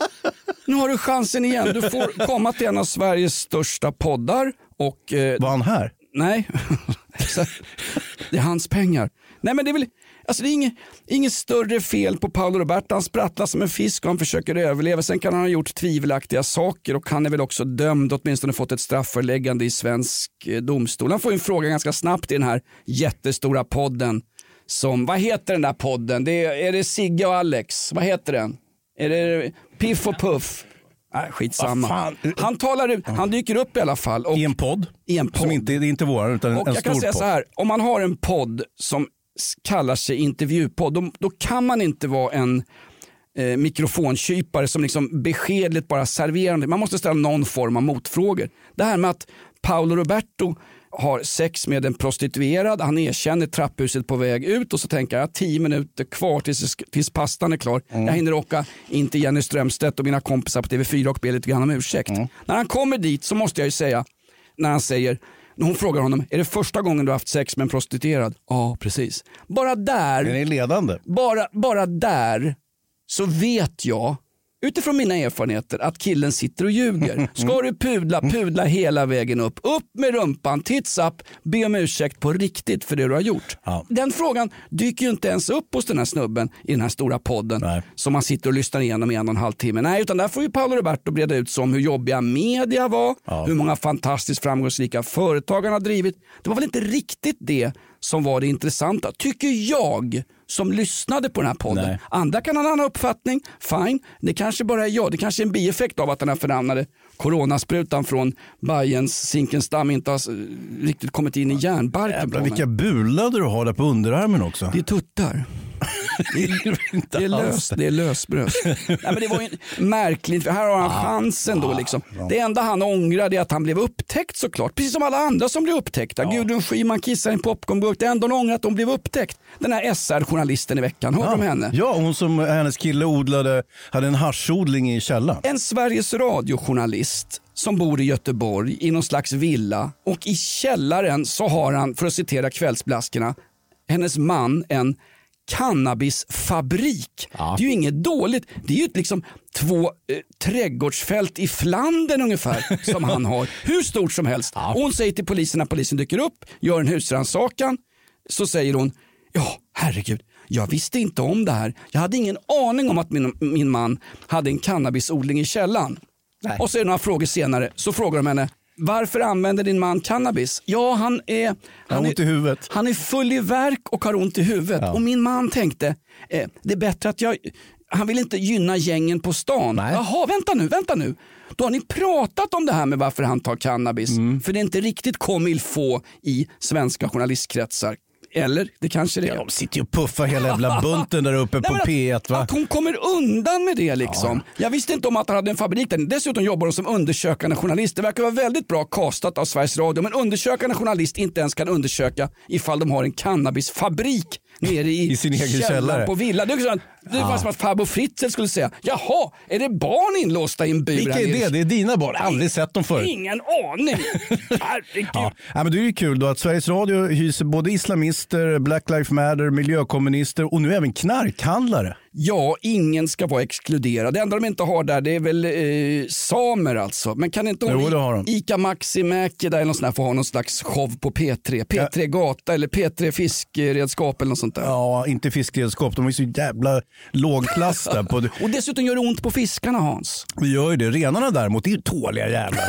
Nu har du chansen igen. Du får komma till en av Sveriges största poddar och... Eh, Var han här? Nej, det är hans pengar. Nej men det är väl, alltså det är inget, inget större fel på Paolo Roberto. Han sprattlar som en fisk och han försöker överleva. Sen kan han ha gjort tvivelaktiga saker och han är väl också dömd, åtminstone fått ett strafföreläggande i svensk eh, domstol. Han får ju en fråga ganska snabbt i den här jättestora podden. Som, vad heter den där podden? Det är, är det Sigge och Alex? Vad heter den? Är det Piff och Puff? Nej, skitsamma. Han talar ut, han dyker upp i alla fall. Och I en podd? I en podd. Som inte, det är inte vår utan Och en jag stor kan säga podd. så här, om man har en podd som kallar sig intervjupodd, då, då kan man inte vara en eh, mikrofonkypare som liksom beskedligt bara serverar. Man måste ställa någon form av motfrågor. Det här med att Paolo Roberto har sex med en prostituerad, han erkänner trapphuset på väg ut och så tänker jag tio minuter kvar tills, tills pastan är klar. Jag hinner åka in till Jenny Strömstedt och mina kompisar på TV4 och be lite grann om ursäkt. När han kommer dit så måste jag ju säga, när han säger Hon frågar honom, är det första gången du har haft sex med en prostituerad? Ja, precis. Bara där, Den är ledande. bara, bara där så vet jag utifrån mina erfarenheter att killen sitter och ljuger. Ska du pudla, pudla hela vägen upp. Upp med rumpan, tits up, be om ursäkt på riktigt för det du har gjort. Den frågan dyker ju inte ens upp hos den här snubben i den här stora podden som man sitter och lyssnar igenom i en och en halv timme. Nej, utan där får ju Paolo Roberto breda ut sig om hur jobbiga media var, hur många fantastiskt framgångsrika företag han har drivit. Det var väl inte riktigt det som var det intressanta, tycker jag som lyssnade på den här podden. Andra kan ha en annan uppfattning, fine. Det kanske bara är jag. Det kanske är en bieffekt av att den här förnamnade coronasprutan från Bayerns Zinkensdamm inte har riktigt kommit in i hjärnbarken Jävlar, vilka bulade du har där på underarmen också. Det är tuttar. Det är, det är, lös, det är lösbröst. Nej, men det var ju märkligt, för här har han chansen då. Liksom. Det enda han ångrar är att han blev upptäckt såklart. Precis som alla andra som blev upptäckta. Gudrun Schyman kissar i en popcornburk. Det enda hon ångrar är att hon blev upptäckt. Den här SR-journalisten i veckan, hörde du om henne? Ja, hon som hennes kille odlade, hade en haschodling i källaren. En Sveriges radiojournalist som bor i Göteborg i någon slags villa och i källaren så har han, för att citera kvällsblaskorna, hennes man en cannabisfabrik. Det är ju inget dåligt. Det är ju liksom två eh, trädgårdsfält i Flandern ungefär som han har. Hur stort som helst. Och hon säger till polisen när polisen dyker upp, gör en husrannsakan, så säger hon, ja herregud, jag visste inte om det här. Jag hade ingen aning om att min, min man hade en cannabisodling i källaren. Och så är det några frågor senare så frågar de henne, varför använder din man cannabis? Ja, han är, Han han är, i han är full i verk och har ont i huvudet. Och min man tänkte, eh, det är bättre att jag, han vill inte gynna gängen på stan. Jaha, vänta nu, vänta nu. Då har ni pratat om det här med varför han tar cannabis. För det är inte riktigt comme il faut i svenska journalistkretsar. Eller? Det kanske det är. De sitter ju och puffar hela jävla bunten där uppe på att- P1 va? Att hon kommer undan med det liksom. Jag visste inte om att han hade en fabrik där. Dessutom jobbar hon som undersökande journalist. Det verkar vara väldigt bra castat av Sveriges Radio. Men undersökande journalist inte ens kan undersöka ifall de har en cannabisfabrik nere i, I sin egen källaren källare. på villa. Det är, det var som att farbror Fritzl skulle säga, jaha, är det barn inlåsta i en bur? Vilka är det? Det är dina barn. Aldrig sett dem förut. Ingen aning. Herregud. Ja. Ja, men det är ju kul då att Sveriges Radio hyser både islamister, Black Lives Matter, miljökommunister och nu även knarkhandlare. Ja, ingen ska vara exkluderad. Det enda de inte har där det är väl eh, samer alltså. Men kan inte Jo, de. Ica Maxi Mäki eller något sånt där få ha någon slags show på P3? P3 Gata eller P3 Fiskredskap eller något sånt där. Ja, inte fiskredskap. De är så jävla lågklass där. På... Och dessutom gör det ont på fiskarna Hans. Det gör ju det. Renarna däremot, det är ju tåliga jävlar.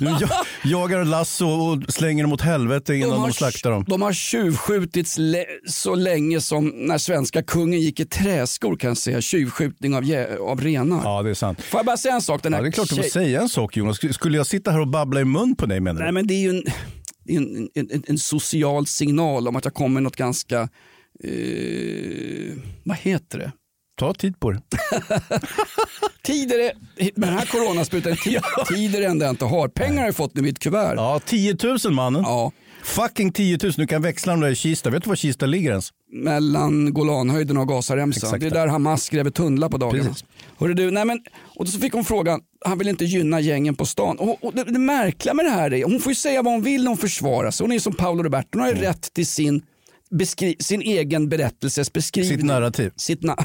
Jag- jagar lasso och slänger dem åt helvete innan de, har, slaktar dem. de har tjuvskjutits så länge som när svenska kungen gick i träskor kan jag säga. Tjuvskjutning av, av renar. Ja, det är sant. Får jag bara säga en sak? Den här Ja, det är klart du får säga en sak Jonas. Sk- Skulle jag sitta här och babbla i mun på dig menar du? Nej men det är ju en, en, en, en, social signal om att jag kommer något ganska, eh, vad heter det? Ta tid på det. Tid är det, med den här coronasprutan, tid, tid är det enda jag inte har. Pengar har jag fått nu i ett kuvert. Ja, 10 000 mannen. Ja. Fucking 10 000. Du kan växla dem där i Kista. Vet du var Kista ligger ens? Mellan Golanhöjden och Gazaremsan. Det är där Hamas gräver tunnlar på dagarna. Precis. Hörru du, nej men, och så fick hon frågan, han vill inte gynna gängen på stan. Och, och det, det märkliga med det här är, hon får ju säga vad hon vill när hon försvarar sig. Hon är som Paolo Roberto, hon har ju rätt till sin, sin egen berättelses beskrivning. Sitt narrativ. Sitt, na-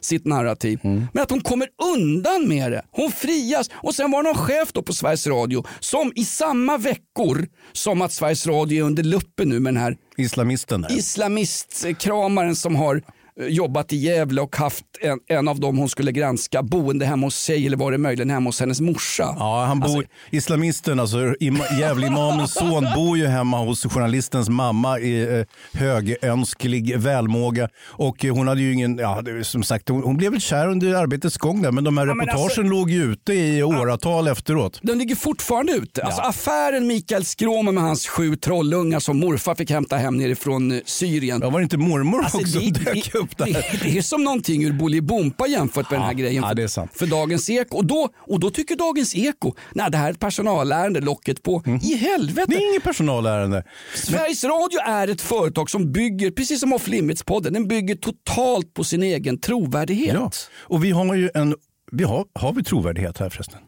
sitt narrativ. Men att hon kommer undan med det. Hon frias. Och sen var det någon chef då på Sveriges Radio som i samma veckor som att Sveriges Radio är under luppen nu med den här Islamisten där. islamistkramaren som har jobbat i Gävle och haft en, en av dem hon skulle granska boende hemma hos sig eller var det möjligen hemma hos hennes morsa. Ja, han bor, islamisten, alltså im- Gävle-imamens son, bor ju hemma hos journalistens mamma i eh, högönsklig välmåga. Och eh, hon hade ju ingen, ja, det som sagt, hon, hon blev väl kär under arbetets gång där, men de här Ja, men reportagen alltså- låg ju ute i åratal efteråt. Den ligger fortfarande ute. Alltså affären Mikael Skråme med hans sju trollungar som morfar fick hämta hem nerifrån eh, Syrien. Ja, var det inte mormor Alltså, också som dök upp där? Det, det är som någonting ur Bolibompa jämfört med den här grejen ja, för, det är sant. för Dagens Eko. Och då, och då tycker Dagens Eko, nej det här är ett personalärende, locket på. I helvete! Mm. Det är inget personalärende. Sveriges Radio är ett företag som bygger, precis som Off Limits-podden, den bygger totalt på sin egen trovärdighet. Ja. Och vi har ju en, vi har, har vi trovärdighet här förresten?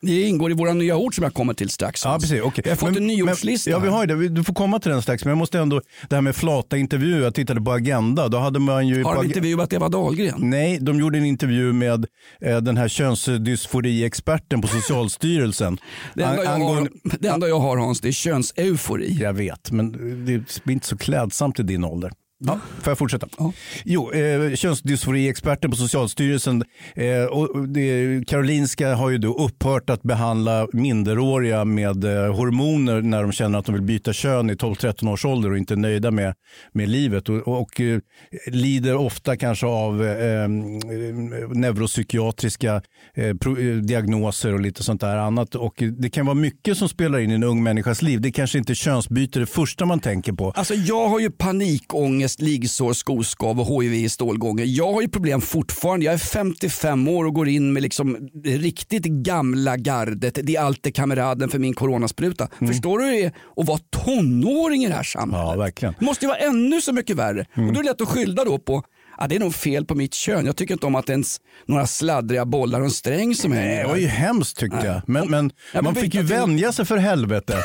Det ingår i våra nya ord som jag kommer till strax. Ja, precis. Okay. Jag har fått en nyordslista. Ja, vi har det. Du får komma till den strax. Men jag måste ändå, det här med flata intervjuer. Jag tittade på Agenda. Då hade man ju Har de intervjuat Eva Dahlgren? Nej, de gjorde en intervju med eh, den här könsdysfori-experten på Socialstyrelsen. Det enda, jag Ang- har, angående- det enda jag har Hans, det är könseufori. Jag vet, men det blir inte så klädsamt i din ålder. Ja, får jag fortsätta? Jo, eh, könsdysfori-experten på Socialstyrelsen eh, och det, Karolinska har ju då upphört att behandla minderåriga med eh, hormoner när de känner att de vill byta kön i 12-13 års ålder och inte är nöjda med, med livet. Och, och eh, lider ofta kanske av eh, neuropsykiatriska eh, pro, diagnoser och lite sånt där annat. Och det kan vara mycket som spelar in i en ung människas liv. Det kanske inte är könsbyte det första man tänker på. Alltså jag har ju panikångest, liggsår, skoskav och HIV i stålgången. Jag har ju problem fortfarande. Jag är 55 år och går in med liksom riktigt gamla gardet. Det är alltid kameraden för min coronaspruta. Förstår du hur det är att vara tonåring i det här samhället? Ja, verkligen. Det måste ju vara ännu så mycket värre. Och då är det lätt att skylla då på Ja, det är nog fel på mitt kön. Jag tycker inte om att det är ens några sladdriga bollar och en sträng som hänger. Det var ju hemskt tyckte jag. Men, men Ja, man fick ju vänja sig för helvete.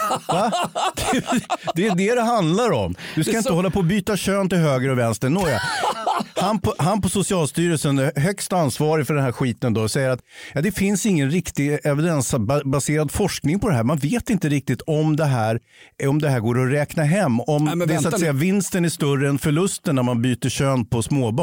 Det, det är det det handlar om. Du ska inte så- hålla på och byta kön till höger och vänster. Nåja. Han på, han på Socialstyrelsen, är högst ansvarig för den här skiten, då, säger att ja, det finns ingen riktig evidensbaserad forskning på det här. Man vet inte riktigt om det här, om det här går att räkna hem. Om Nej, det så att säga, vinsten är större än förlusten när man byter kön på småbarn.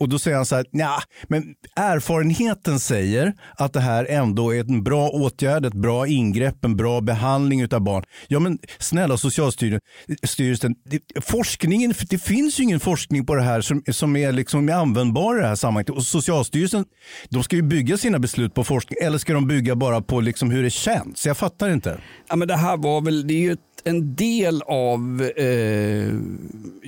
Och då säger han så här, ja, men erfarenheten säger att det här ändå är en bra åtgärd, ett bra ingrepp, en bra behandling av barn. Ja men snälla Socialstyrelsen, det, forskningen, det finns ju ingen forskning på det här som, som är liksom användbar i det här sammanhanget. Och Socialstyrelsen, de ska ju bygga sina beslut på forskning eller ska de bygga bara på liksom hur det känns? Jag fattar inte. Ja, men det här var väl, det är ju ett- en del av eh,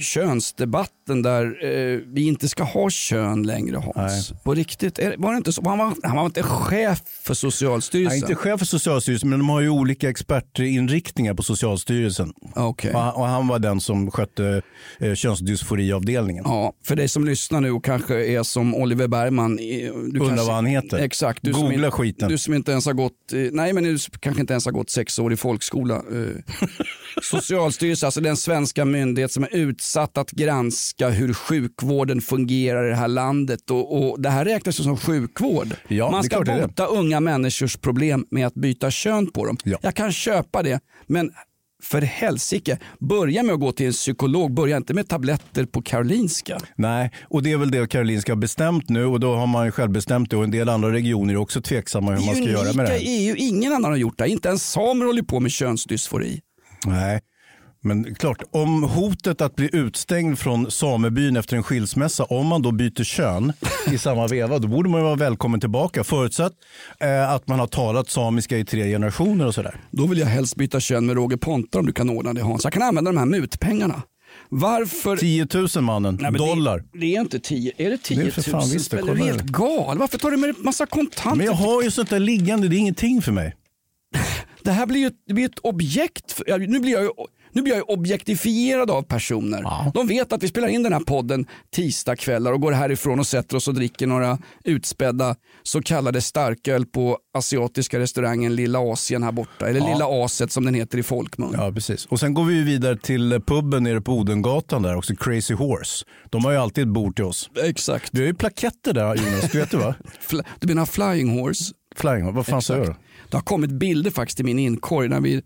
könsdebatten där eh, vi inte ska ha kön längre Hans. På riktigt, är, var det inte så? Han var, han var inte chef för Socialstyrelsen? Är inte chef för Socialstyrelsen men de har ju olika expertinriktningar på Socialstyrelsen. Okay. Och, han, och han var den som skötte eh, könsdysforiavdelningen. Ja, för dig som lyssnar nu och kanske är som Oliver Bergman. eh, Du Undrar kanske, vad han heter. Exakt. Du Googla som, skiten. Du som inte ens har gått, eh, nej men du kanske inte ens har gått sex år i folkskola. Socialstyrelsen, alltså den svenska myndighet som är utsatt att granska hur sjukvården fungerar i det här landet. Och, och det här räknas ju som sjukvård. Ja, Man det är ska det är det. bota unga människors problem med att byta kön på dem. Jag kan köpa det, men för helsike, börja med att gå till en psykolog, börja inte med tabletter på Karolinska. Nej, och det är väl det Karolinska har bestämt nu och då har man ju själv bestämt det och en del andra regioner är också tveksamma hur man ska göra med det här. i EU, ingen annan har gjort det. Inte ens samer håller på med könsdysfori. Nej. Men klart, om hotet att bli utstängd från samebyn efter en skilsmässa, om man då byter kön i samma veva, då borde man vara välkommen tillbaka. Förutsatt eh, att man har talat samiska i tre generationer och sådär. Då vill jag helst byta kön med Roger Pontare om du kan ordna det Hans. Jag kan använda de här mutpengarna. Varför? 10 000 mannen, Nej, dollar. Det, det är inte 10, är det 10 Det 000 är för fan visst det, spänn? Är du helt gal? Varför tar du med massa kontanter? Men jag har ju sånt där liggande, det är ingenting för mig. Det här blir ju ett, det blir ett objekt. För, ja, nu blir jag ju nu blir jag objektifierad av personer. De vet att vi spelar in den här podden tisdagskvällar och går härifrån och sätter oss och dricker några utspädda så kallade starköl på asiatiska restaurangen Lilla Asien här borta. Eller Ja. Lilla Aset som den heter i folkmun. Ja, precis. Och sen går vi ju vidare till puben nere på Odengatan där också, Crazy Horse. De har ju alltid ett bord till oss. Exakt. Du har ju plaketter där Jonas, du vet det va? Du menar Flying Horse? Flying Horse, vad fan sa jag då? Det har kommit bilder faktiskt i min inkorg. När vi,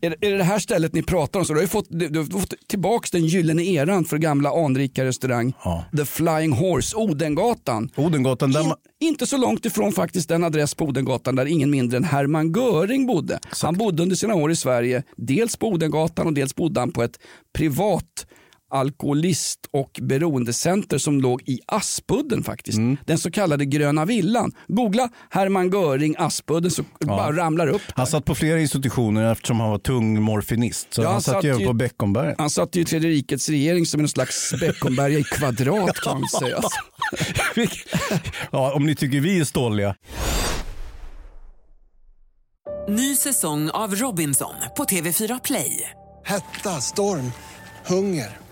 är, är det det här stället ni pratar om så du har fått, du, har fått tillbaka den gyllene eran för gamla anrika restaurang The Flying Horse, Odengatan. Odengatan, där man... Inte så långt ifrån faktiskt den adress på Odengatan där ingen mindre än Hermann Göring bodde. Han bodde under sina år i Sverige, dels på Odengatan och dels bodde han på ett privat alkoholist och beroendecenter som låg i Aspudden faktiskt. Mm. Den så kallade gröna villan. Googla Hermann Göring Aspudden så bara ramlar upp. Han satt på flera institutioner eftersom han var tung morfinist. Så Ja, han satt ju även på Beckomberga. Han satt ju i Tredje rikets regering som en slags Beckomberga i kvadrat kan man säga. ja, om ni tycker vi är ståliga. Ny säsong av Robinson på TV4 Play. Hetta, storm, hunger.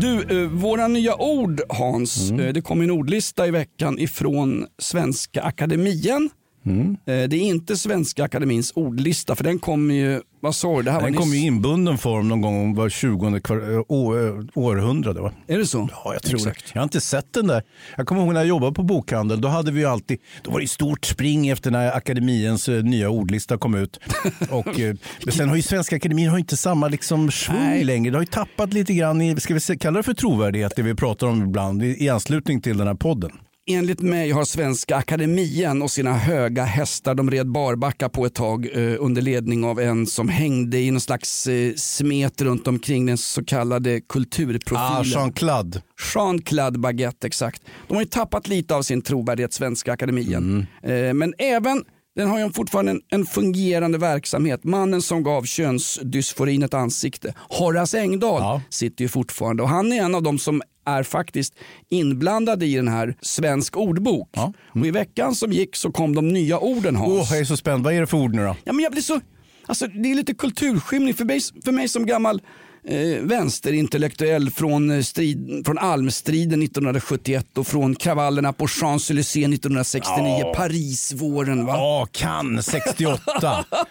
Du, eh, våra nya ord Hans, Mm. eh, det kom en ordlista i veckan ifrån Svenska Akademien. Mm. Eh, det är inte Svenska Akademins ordlista för den kommer ju, vad sa? Det här Den kom i inbunden form någon gång var 20 kvar, å, århundrade. Va? Är det så? Ja, jag tror Exakt. det. Jag har inte sett den där. Jag kommer ihåg när jag jobbade på bokhandel. Då hade vi ju alltid, då var det stort spring efter när Akademiens eh, nya ordlista kom ut. Och, eh, men sen har ju Svenska Akademin har inte samma liksom svung längre. Det har ju tappat lite grann i, ska vi kalla det för trovärdighet, det vi pratar om ibland i, i anslutning till den här podden. Enligt mig har Svenska Akademien och sina höga hästar de red barbacka på ett tag eh, under ledning av en som hängde i någon slags eh, smet runt omkring den så kallade kulturprofilen. Ah, Jean-Claude. Jean-Claude Baguette, exakt. De har ju tappat lite av sin trovärdighet, Svenska Akademien. Eh, men även den har ju fortfarande en, en fungerande verksamhet. Mannen som gav könsdysforin ett ansikte, Horace Engdahl, sitter ju fortfarande och han är en av de som är faktiskt inblandade i den här Svensk ordbok. Och I veckan som gick så kom de nya orden Hans. Åh, jag är så spänd. Vad är det för ord nu då? Ja, men jag blir så, alltså, det är lite kulturskymning för mig, för mig som gammal eh, vänsterintellektuell från, eh, strid, från Almstriden 1971 och från kravallerna på Champs-Élysées 1969, Ja. Parisvåren. Va? Ja, Cannes 68.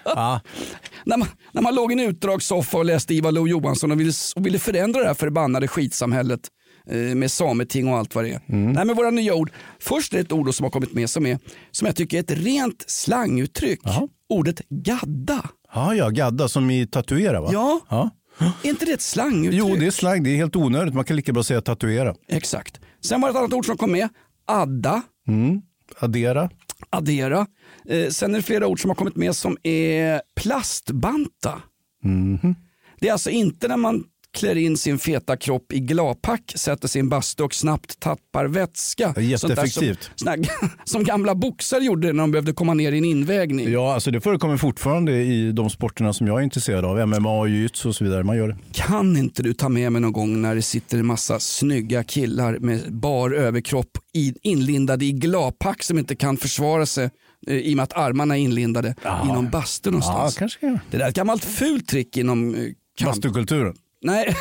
ja. när, man, när man låg i en utdragssoffa och läste Ivar Lo-Johansson och ville, och ville förändra det här förbannade skitsamhället med sameting och allt vad det är. Nej, men våra nya ord. Först är det ett ord som har kommit med som, är, som jag tycker är ett rent slanguttryck. Ordet gadda. Ja, ja, gadda som i tatuera va? Ja. ja. Är inte det ett slanguttryck? Jo, det är slang. Det är helt onödigt. Man kan lika bra säga tatuera. Exakt. Sen var det ett annat ord som kom med. Adda. Mm. Addera. Addera. Eh, sen är det flera ord som har kommit med som är plastbanta. Mhm. Det är alltså inte när man klär in sin feta kropp i glapack, sätter sin bastu och snabbt tappar vätska. Ja, jätteeffektivt. Som, här- som gamla boxare gjorde när de behövde komma ner i en invägning. Ja, alltså det förekommer fortfarande i de sporterna som jag är intresserad av. MMA, jiu-jitsu och så vidare. Man gör det. Kan inte du ta med mig någon gång när det sitter en massa snygga killar med bar överkropp i, inlindade i glapack som inte kan försvara sig eh, i och med att armarna är inlindade i någon bastu någonstans. Ja, kanske kan. Det där är ett gammalt fult trick inom eh, kamp. Bastukulturen. Nej.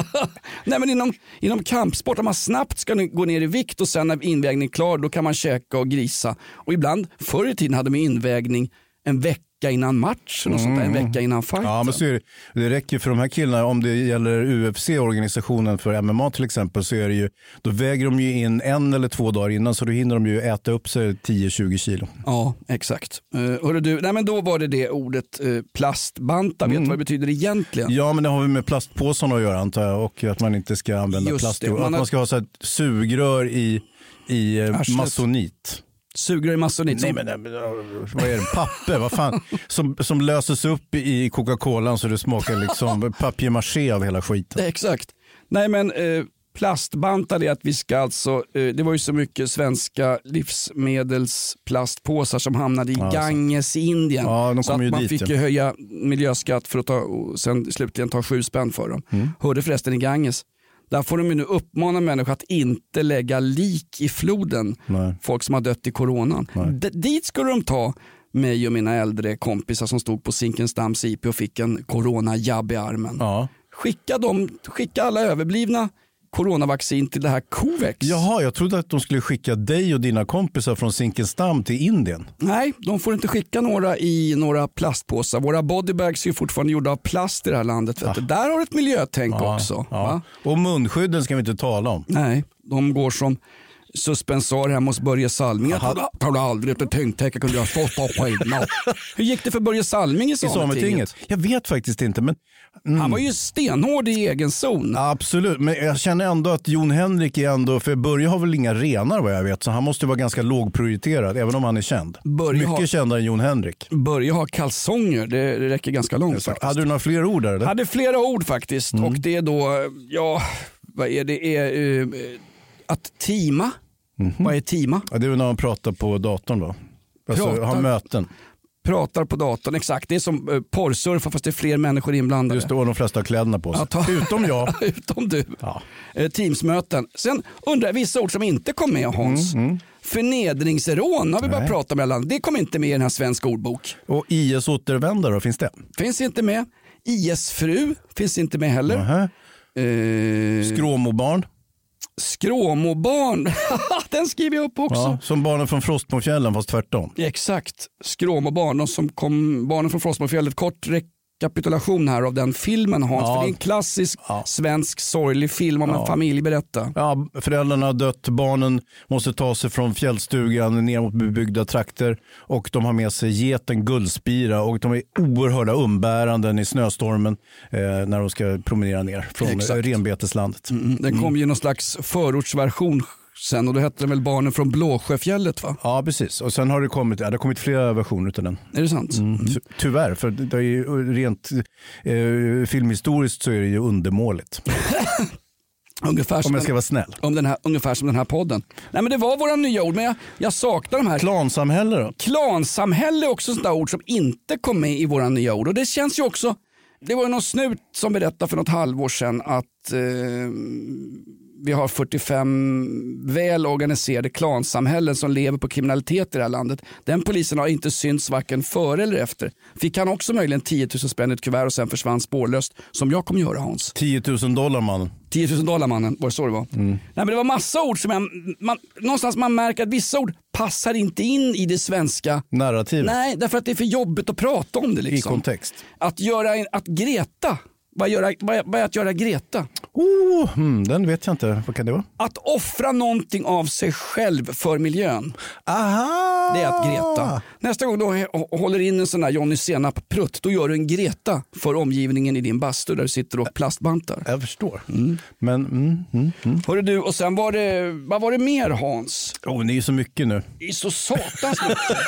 Nej men inom, inom kampsport, om man snabbt ska gå ner i vikt och sen när invägningen är klar då kan man käka och grisa. Och ibland, förr i tiden hade man invägning en vecka innan matchen och sånt där, en vecka innan fighten. Ja, men så är det. det räcker för de här killarna, om det gäller UFC, organisationen för MMA till exempel, så är det ju, då väger de ju in en eller två dagar innan så då hinner de ju äta upp sig 10-20 kilo. Ja, exakt. Uh, hörru du, nej men då var det det ordet uh, plastbanta. Vet du vad det betyder egentligen? Ja, men det har vi med plastpåsarna att göra antar jag och att man inte ska använda Just plast. det, man Att har- man ska ha så här sugrör i, i Arslet. masonit. Sugrör i masonit. Nej, men, nej, men, vad är det? Papper? vad fan? Som, som löses upp i Coca-Colan så det smakar liksom papier-maché av hela skiten. Exakt. Nej men eh, plastbantar är att vi ska alltså, eh, det var ju så mycket svenska livsmedelsplastpåsar som hamnade i Ja. Ganges i Indien. Ja, de så att man dit, fick ja. höja miljöskatt för att ta, och sen slutligen ta sju spänn för dem. Mm. Hörde förresten i Ganges, där får de ju nu uppmana människor att inte lägga lik i floden. Nej. Folk som har dött i coronan. D- dit skulle de ta mig och mina äldre kompisar som stod på Zinkensdamms IP och fick en corona-jabb i armen. Ja. Skicka, dem, skicka alla överblivna coronavaccin till det här Covex. Jaha, jag trodde att de skulle skicka dig och dina kompisar från Zinkensdamm till Indien. Nej, de får inte skicka några i några plastpåsar. Våra bodybags är fortfarande gjorda av plast i det här landet. Du. Där har du ett miljötänk också. Ja. Va? Och munskydden ska vi inte tala om. Nej, de går som suspensar hemma hos Börje Salming. Jag trodde, trodde aldrig att ett tyngdtäcke kunde ha stått på skidorna. Hur gick det för Börje Salming i I Sametinget? Jag vet faktiskt inte. Men, mm. Han var ju stenhård i egen zon. Absolut, men jag känner ändå att Jon Henrik är ändå, för Börje har väl inga renar vad jag vet, så han måste vara ganska lågprioriterad även om han är känd. Börje Mycket har- kändare än Jon Henrik. Börje ha kalsonger, det, det räcker ganska långt faktiskt. Hade du några fler ord där? Eller? hade flera ord faktiskt Mm. och det är då, ja, vad är det? Är, eh, att teama. Mhm. Vad är teama? Ja, det är när man pratar på datorn då? Alltså, Pratar- ha möten. Pratar på datorn, exakt. Det är som eh, porrsurfa fast det är fler människor inblandade. Just och de flesta har kläderna på sig. Ja, Utom jag. Utom du. Ja. Eh, Teamsmöten. Sen undrar jag vissa ord som inte kom med Hans. Förnedringsrån har vi börjat Mm, Nej. prata om. Mellan. Det kom inte med i den här svenska ordbok. Och IS återvändare då, finns det? Finns inte med. IS-fru finns inte med heller. Nähä. Eh, Skråmobarn. Skråmobarn, den skriver jag upp också. Ja, som barnen från Frostmofjällen fast tvärtom. Exakt, skråmobarn. De som kom, barnen från Frostmofjället. Kort rekapitulation här av den filmen Hans. Ja. För det är en klassisk svensk sorglig film om en Ja. familj. Berätta. Ja, föräldrarna har dött, barnen måste ta sig från fjällstugan ner mot bebyggda trakter och de har med sig geten Guldspira och de är oerhörda umbäranden i snöstormen eh, när de ska promenera ner från Exakt. renbeteslandet. Den kom ju någon slags förortsversion sen och då hette den väl Barnen från Blåsjöfjället va? Ja, precis. Och sen har det kommit, ja, det har kommit flera versioner av den. Är det sant? Mm. Ty- Tyvärr, för det är ju rent eh, filmhistoriskt så är det ju undermåligt. Ungefär som, Om jag ska vara snäll. om den här, ungefär som den här podden. Nej men det var våra nya ord men jag, jag saknar de här. Klansamhälle då? Klansamhälle är också där ord som inte kom med i våra nya ord. Och det känns ju också, det var någon snut som berättade för något halvår sedan att eh, vi har 45 väl organiserade klansamhällen som lever på kriminalitet i det här landet. Den polisen har inte synts varken före eller efter. Fick han också möjligen 10 000 spänn i ett kuvert och sen försvann spårlöst som jag kommer göra Hans. 10 000 dollar mannen. 10 000 dollar mannen, var det så det var? Nej, men det var massa ord som jag, man, någonstans man märker att vissa ord passar inte in i det svenska. Narrativet. Nej, därför att det är för jobbigt att prata om det. I Liksom. kontext. Att göra, att Greta, vad, göra, vad, vad är att göra Greta? Oh, hmm, den vet jag inte. Vad kan det vara? Att offra någonting av sig själv för miljön. Aha! Det är att Greta. Nästa gång du hå- håller in en sån här Johnny Senap-prutt, då gör du en Greta för omgivningen i din bastu där du sitter och plastbantar. Jag förstår. Men, mm, mm, mm. Hörru du, och sen var det, vad var det mer Hans? Oh, det är ju så mycket nu. Det är så satans mycket.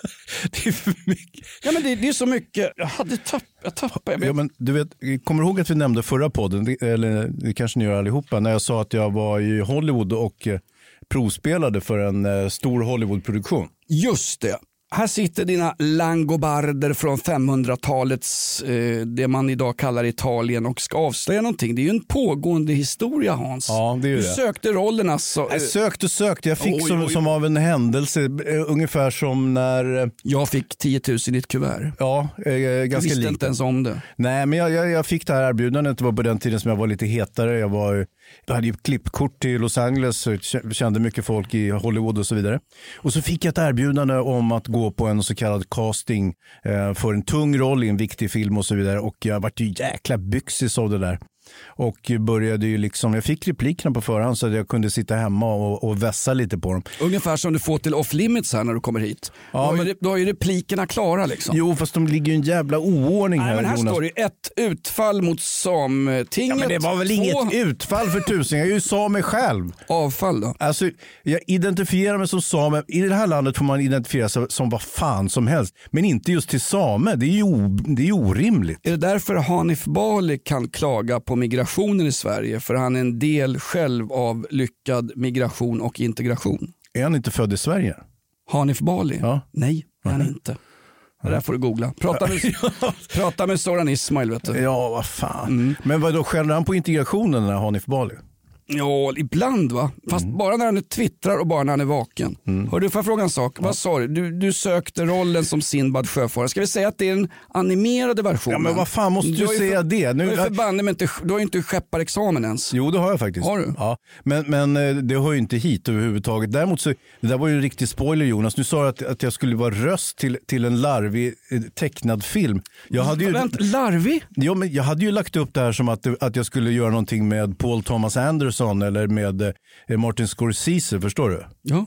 Det är för mycket. Ja, men det, det är så mycket. Jag hade tapp, jag tappade. Jag Ja, men du vet, kommer du ihåg att vi nämnde förra podden, eller det kanske ni gör allihopa, när jag sa att jag var i Hollywood och eh, provspelade för en eh, stor Hollywoodproduktion. Just det. Här sitter dina langobarder från 500-talets, eh, det man idag kallar Italien och ska avslöja någonting. Det är ju en pågående historia Hans. Ja, det är du det. sökte rollen alltså. Jag sökte och sökte, jag fick Oj, som, oj, oj. som av en händelse, eh, ungefär som när... eh, Jag fick 10 000 i ett kuvert. Ja, eh, Jag ganska visste likt. inte ens om det. Nej, men jag, jag, jag fick det här erbjudandet. Det var på den tiden som jag var lite hetare. Jag, var, jag hade ju klippkort till Los Angeles, och kände mycket folk i Hollywood och så vidare. Och så fick jag ett erbjudande om att gå på en så kallad casting eh, för en tung roll i en viktig film och så vidare. Och jag vart ju jäkla byxis av det där. Och började ju liksom, jag fick replikerna på förhand så att jag kunde sitta hemma och, och vässa lite på dem. Ungefär som du får till off limits här när du kommer hit. Ja, du, har ju, du har ju replikerna klara liksom. Jo, fast de ligger ju en jävla oordning Nej, här men här Jonas. står det ett utfall mot Sametinget. Ja, men det var väl två inget utfall för tusen. Jag är ju same själv. Avfall då? Alltså, jag identifierar mig som same. I det här landet får man identifiera sig som vad fan som helst. Men inte just till same. Det är ju, o, det är ju orimligt. Är det därför Hanif Bali kan klaga på migrationen i Sverige? För han är en del själv av lyckad migration och integration. Är han inte född i Sverige? Hanif Bali? Ja. Nej, är han inte. Det där får du googla. Prata med, prata med Soran Ismail. Vet du. Ja, vad fan. Men vad då skäller han på integrationen den här Hanif Bali? Ja, ibland va. Fast Mm. bara när han twittrar och bara när han är vaken. Hör du, får jag fråga en sak? Vad sa du? du? Du sökte rollen som Sinbad sjöfarare. Ska vi säga att det är den animerade versionen? Ja, men vad fan måste du ju säga för- det? Nu- Du har förbanne inte, du har ju inte skepparexamen ens. Jo, det har jag faktiskt. Har du? Ja. Men, men eh, det hör ju inte hit överhuvudtaget. Däremot så, det där var ju en riktig spoiler Jonas. Nu sa du att, att jag skulle vara röst till, till en larvig eh, tecknad film. Jag hade ju, Vänta, larvig? ja, men jag hade ju lagt upp det här som att, att jag skulle göra någonting med Paul Thomas Anderson Anderson eller med eh, Martin Scorsese, förstår du? Ja.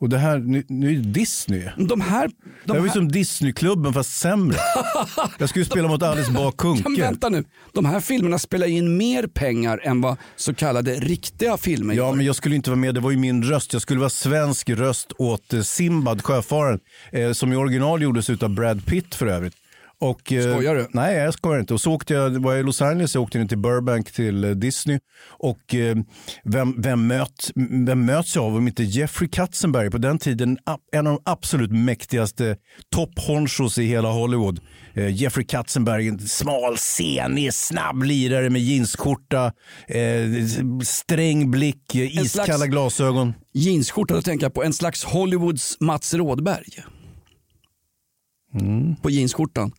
Och det här, nu, nu är det Disney. De här... De det här var ju som Disneyklubben fast sämre. Jag skulle spela mot Alice Bah Kuhnke. vänta nu, de här filmerna spelar in mer pengar än vad så kallade riktiga filmer Ja, gör. men jag skulle inte vara med. Det var ju min röst. Jag skulle vara svensk röst åt eh, Simbad, sjöfararen, eh, som i original gjordes av Brad Pitt för övrigt. Och, eh, Skojar du? Nej, jag skojar inte. Och så åkte jag, var jag i Los Angeles, jag åkte ner till Burbank till eh, Disney. Och eh, vem, vem, möt, vem möts jag av om inte Jeffrey Katzenberg, på den tiden en av de absolut mäktigaste top-honchos i hela Hollywood. Jeffrey Katzenberg, en smal, senig, snabb lirare med jeansskjorta, sträng blick, iskalla slags- glasögon. Jeansskjorta, tänker jag på en slags Hollywoods Mats Rådberg. Mm. På jeansskjortan.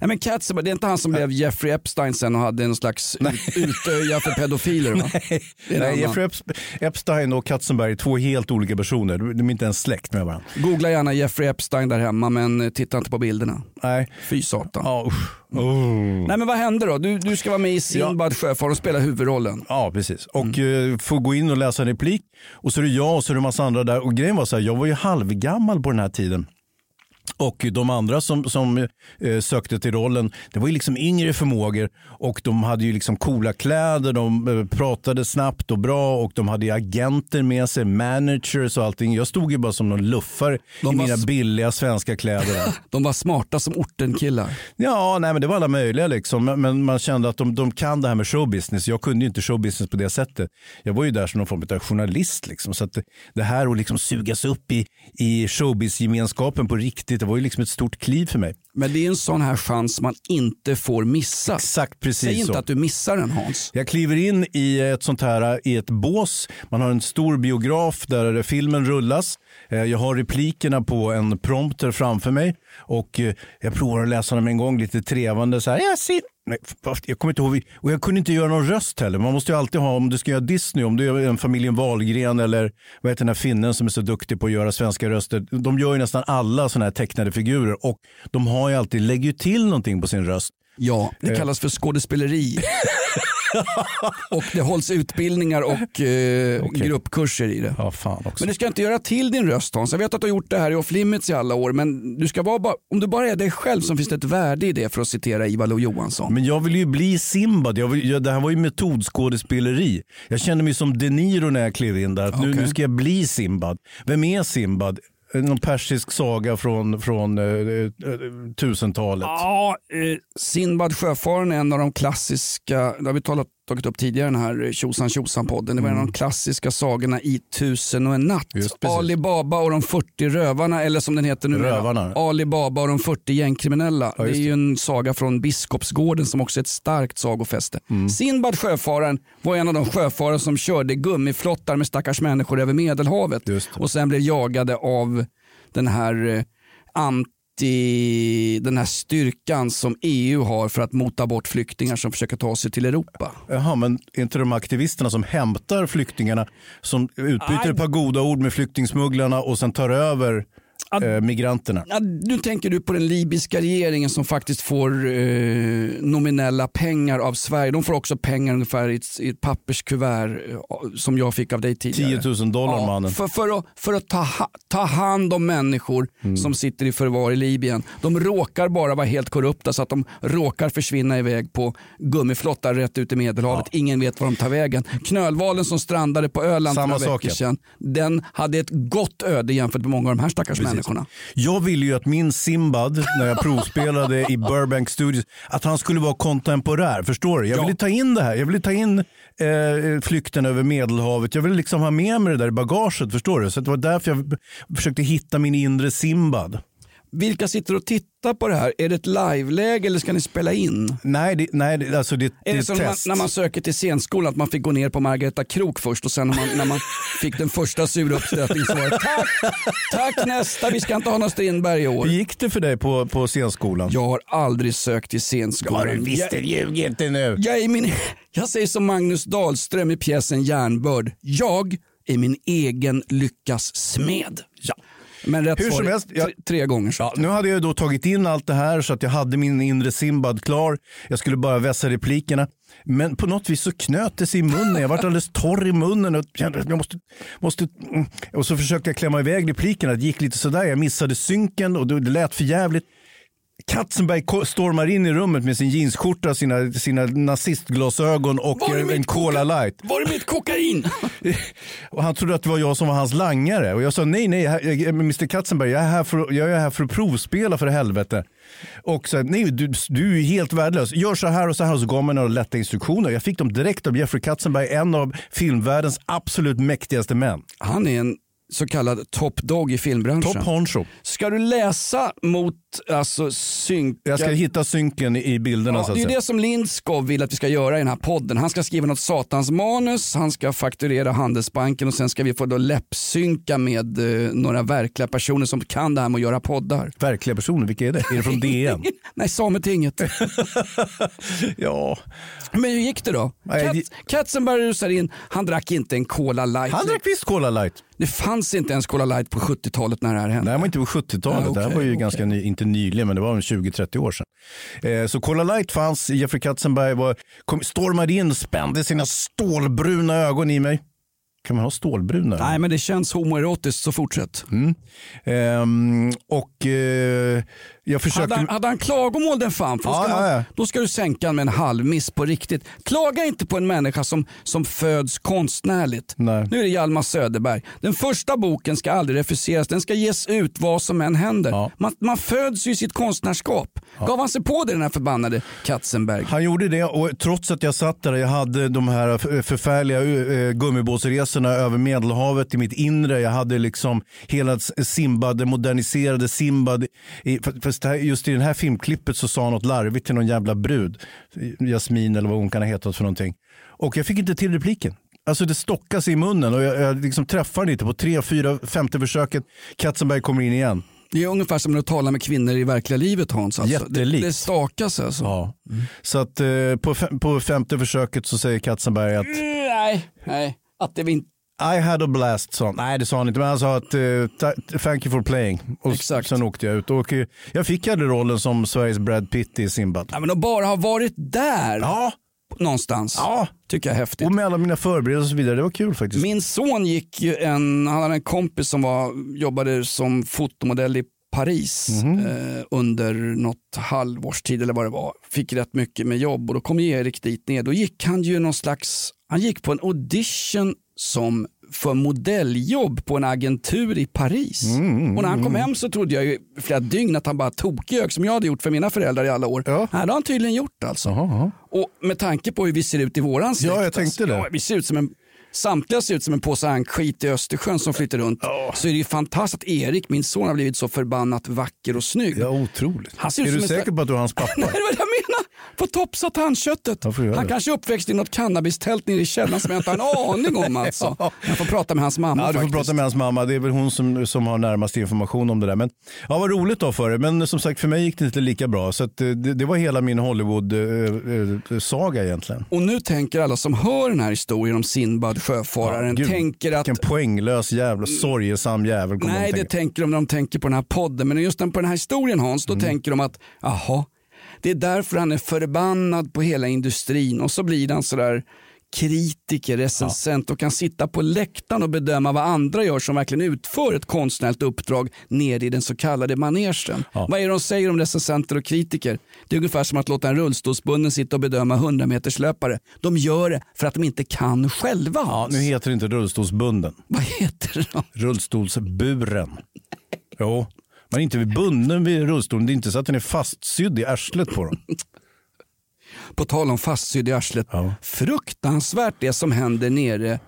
Nej men Katzenberg, det är inte han som blev Jeffrey Epstein sen och hade en slags ut, utöja för pedofiler va? Nej, Nej. Jeffrey Epst- Epstein och Katzenberg är två helt olika personer. De är inte ens släkt med varandra. Googla gärna Jeffrey Epstein där hemma men eh, titta inte på bilderna. Nej. Fy satan. Ja, usch. Oh. Nej men vad hände då? Du, du ska vara med i Sinbad sjöfart och spela huvudrollen. Ja, precis. Och Mm. eh, får gå in och läsa en replik. Och så är det jag och så är det en massa andra där. Och grejen var så här, jag var ju halvgammal på den här tiden. Och de andra som, som eh, sökte till rollen, det var ju liksom yngre förmågor och de hade ju liksom coola kläder, de eh, pratade snabbt och bra och de hade ju agenter med sig, managers och allting. Jag stod ju bara som någon luffare De i mina billiga svenska kläder. De var smarta som ortenkillar. Ja, nej, men det var alla möjliga liksom. Men- Men man kände att de, de kan det här med showbusiness. Jag kunde ju inte showbusiness på det sättet. Jag var ju där som någon form av journalist. Liksom. Så att det, det här att liksom sugas upp i, i showbiz-gemenskapen på riktigt, det var ju liksom ett stort kliv för mig. Men det är en sån här chans man inte får missa. Exakt precis Säg inte så. att du missar den Hans. Jag kliver in i ett sånt här i ett bås. Man har en stor biograf där filmen rullas. Eh, Jag har replikerna på en prompter framför mig och eh, jag provar att läsa dem en gång lite trevande så här. Jag, ser... Nej, jag kommer inte ihåg. Och jag kunde inte göra någon röst heller. Man måste ju alltid ha, om du ska göra Disney, om du gör en familjen Wahlgren eller vad heter den här finnen som är så duktig på att göra svenska röster. De gör ju nästan alla sådana här tecknade figurer och de har ju alltid, lägger ju till någonting på sin röst. Ja, det Eh. kallas för skådespeleri. och det hålls utbildningar och eh, gruppkurser i det. Ja. Men du ska inte göra till din röst Hans. Jag vet att du har gjort det här i off limits i alla år men du ska vara om du bara är dig själv så finns det ett värde i det för att citera Ivar Lo-Johansson. Men jag vill ju bli Simbad. Jag vill, jag, det här var ju metodskådespeleri. Jag kände mig som De Niro när jag klev in där. Att nu, nu ska jag bli Simbad. Vem är Simbad? Någon persisk saga från, från eh, eh, tusentalet. Ja, eh, Sinbad sjöfaren är en av de klassiska, det har vi talat, tagit upp tidigare den här Tjosan tjosan podden. Det var en av de klassiska sagorna i Tusen och en natt. Mm. Ali Baba och de 40 rövarna eller som den heter nu. Rövarna. Ali Baba och de 40 gängkriminella. Ja, det just är ju en saga från Biskopsgården som också är ett starkt sagofäste. Mm. Sinbad sjöfaren var en av de sjöfarare som körde gummiflottar med stackars människor över Medelhavet och sen blev jagade av den här eh, anti den här styrkan som EU har för att mota bort flyktingar som försöker ta sig till Europa. Jaha, men är inte de aktivisterna som hämtar flyktingarna som utbyter Aj. ett par goda ord med flyktingsmugglarna och sen tar över eh, migranterna? Ja, nu tänker du på den libyska regeringen som faktiskt får eh, nominella pengar av Sverige. De får också pengar ungefär i ett, i ett papperskuvert eh, som jag fick av dig tidigare. 10 000 dollar mannen. För, för att, för att ta, ta hand om människor Mm. som sitter i förvar i Libyen. De råkar bara vara helt korrupta så att de råkar försvinna iväg på gummiflottar rätt ut i Medelhavet. Ingen vet var de tar vägen. Knölvalen som strandade på Öland Samma för några veckor ja. sedan. Den hade ett gott öde jämfört med många av de här stackars människorna. Jag ville ju att min Simbad, när jag provspelade i Burbank Studios, att han skulle vara kontemporär. Förstår du? Jag ville ta in det här. Jag ville ta in eh, flykten över Medelhavet. Jag ville liksom ha med mig det där i bagaget. Förstår du? Så det var därför jag försökte hitta min inre Simbad. Vilka sitter och tittar på det här? Är det ett liveläge eller ska ni spela in? Nej, det, nej det, alltså det, det Är det ett som när man, när man söker till scenskolan att man fick gå ner på Margareta Krok först och sen när man, när man fick den första sura uppstötningen så var det tack, tack nästa, vi ska inte ha någon Strindberg i år. Hur gick det för dig på, på scenskolan? Jag har aldrig sökt till scenskolan. Ja, du visste, jag, ljug inte nu. jag, är min, jag säger som Magnus Dahlström i pjäsen Järnbörd. Jag är min egen lyckas smed. Ja. Men rätt Hur som helst, jag- tre gånger. Så. Ja, nu hade jag då tagit in allt det här så att jag hade min inre Simbad klar. Jag skulle bara vässa replikerna. Men på något vis så knöt det sig i munnen. Jag var alldeles torr i munnen. Och kände att jag måste, måste, mm. och så försökte jag klämma iväg replikerna. Det gick lite sådär. Jag missade synken och det lät för jävligt. Katzenberg stormar in i rummet med sin jeansskjorta, sina, sina nazistglasögon och en, Cola light. Var är mitt kokain? Och han trodde att det var jag som var hans langare. Och jag sa nej, nej, jag- Mr Katzenberg, jag är här för, jag är här för att provspela för helvete. Och så, nej, du, du är helt värdelös. Gör så här och så här. Och så gav mig några lätta instruktioner. Jag fick dem direkt av Jeffrey Katzenberg, en av filmvärldens absolut mäktigaste män. Han är en så kallad top dog i filmbranschen. Top honcho. Ska du läsa mot alltså, synka... Jag ska hitta synken i bilderna. Ja, så att det är säga. det som Lindskov vill att vi ska göra i den här podden. Han ska skriva något satans manus, han ska fakturera Handelsbanken och sen ska vi få då läppsynka med eh, några verkliga personer som kan det här med att göra poddar. Verkliga personer, vilka är det? Är det från DN? Nej, Sametinget. ja. Men hur gick det då? Katzenberg rusar in, han drack inte en Cola light. Han drack visst Cola light. Det fanns inte ens Cola light på 70-talet när det här hände. Det här var inte på 70-talet, Ja, det här var ju okej. ganska ny, inte nyligen, men det var 20-30 år sedan. Eh, så Cola Light fanns, Jeffrey Katzenberg var, kom, stormade in, spände sina stålbruna ögon i mig. Kan man ha stålbruna? Nej, men det känns homoerotiskt, så fortsätt. Mm. Ehm, och eh, jag försökte... Hade han, hade han klagomål den fan, för då, Ja, ska ja, man, ja. då ska du sänka han med en halv miss på riktigt. Klaga inte på en människa som, som föds konstnärligt. Nej. Nu är det Hjalmar Söderberg. Den första boken ska aldrig refuseras, den ska ges ut vad som än händer. Man, man föds ju i sitt konstnärskap. Gav han sig på det den här förbannade Katzenberg? Han gjorde det och trots att jag satt där jag hade de här förfärliga gummibåtsresorna över Medelhavet i mitt inre. Jag hade liksom hela S- Simbad, det moderniserade Simbad. I, fast det här- just i det här filmklippet så sa han något larvigt till någon jävla brud. Jasmin eller vad hon kan ha hetat för någonting. Och jag fick inte till repliken. Alltså det stockas i munnen och jag, jag liksom träffar den inte på tre, fyra, femte försöket. Katzenberg kommer in igen. Det är ungefär som att tala med kvinnor i verkliga livet Hans. Alltså. Det, Jättelikt. det stakas alltså. Ja. Så att eh, på, fem, på femte försöket så säger Katzenberg att Nej, nej. Att det inte... I had a blast, sa han. Nej, det sa han inte, men han sa att eh, thank you for playing. Och Exakt. sen åkte jag ut. Och eh, jag fick aldrig rollen som Sveriges Brad Pitt i Simbad. Ja, men att bara ha varit där Ja. någonstans Ja. tycker jag är häftigt. Och med alla mina förberedelser och så vidare. Det var kul faktiskt. Min son gick ju en, han hade en kompis som var, jobbade som fotomodell i Paris Mhm. eh, under något halvårs tid eller vad det var. Fick rätt mycket med jobb och då kom Erik dit ner. Då gick han ju någon slags, han gick på en audition som för modelljobb på en agentur i Paris. Mm, och när han kom hem så trodde jag ju flera dygn att han bara tokjög som jag hade gjort för mina föräldrar i alla år. Ja. Det har han tydligen gjort alltså. Och med tanke på hur vi ser ut i våran släkt. Ja, jag tänkte alltså, det. Ja, vi ser ut som en Samtliga ser ut som en påse ankskit i Östersjön som flyter runt. Så är det ju fantastiskt att Erik, min son, har blivit så förbannat vacker och snygg. Ja, otroligt. Han ser ut är som du säker på att du är hans pappa? Nej, det var det jag menar. Få topsa tandköttet. Han kanske är uppväxt i något cannabistält nere i källaren som jag inte har en aning om. Alltså. Jag får prata med hans mamma Ja, du får faktiskt. prata med hans mamma. Det är väl hon som, som har närmast information om det där. Men ja, vad roligt då för det. Men som sagt, för mig gick det inte lika bra. Så att, eh, det, det var hela min Hollywood-saga egentligen. Och nu tänker alla som hör den här historien om Sinbad, sjöfararen, Gud, tänker att Vilken poänglös jävla sorgesam jävel Nej, de det tänker de när de tänker på den här podden. Men just på den här historien Hans, Mm. då tänker de att jaha, det är därför han är förbannad på hela industrin och så blir han sådär kritiker, recensent och kan sitta på läktaren och bedöma vad andra gör som verkligen utför ett konstnärligt uppdrag nere i den så kallade manegen. Vad är det de säger om recensenter och kritiker? Det är ungefär som att låta en rullstolsbunden sitta och bedöma 100 meterslöpare. De gör det för att de inte kan själva. Ja, nu heter det inte rullstolsbunden. Vad heter det då? Rullstolsburen. Jo, man är inte bunden vid rullstolen. Det är inte så att den är fastsydd i arslet på dem. På tal om fastsydd i arslet. Fruktansvärt det som händer nere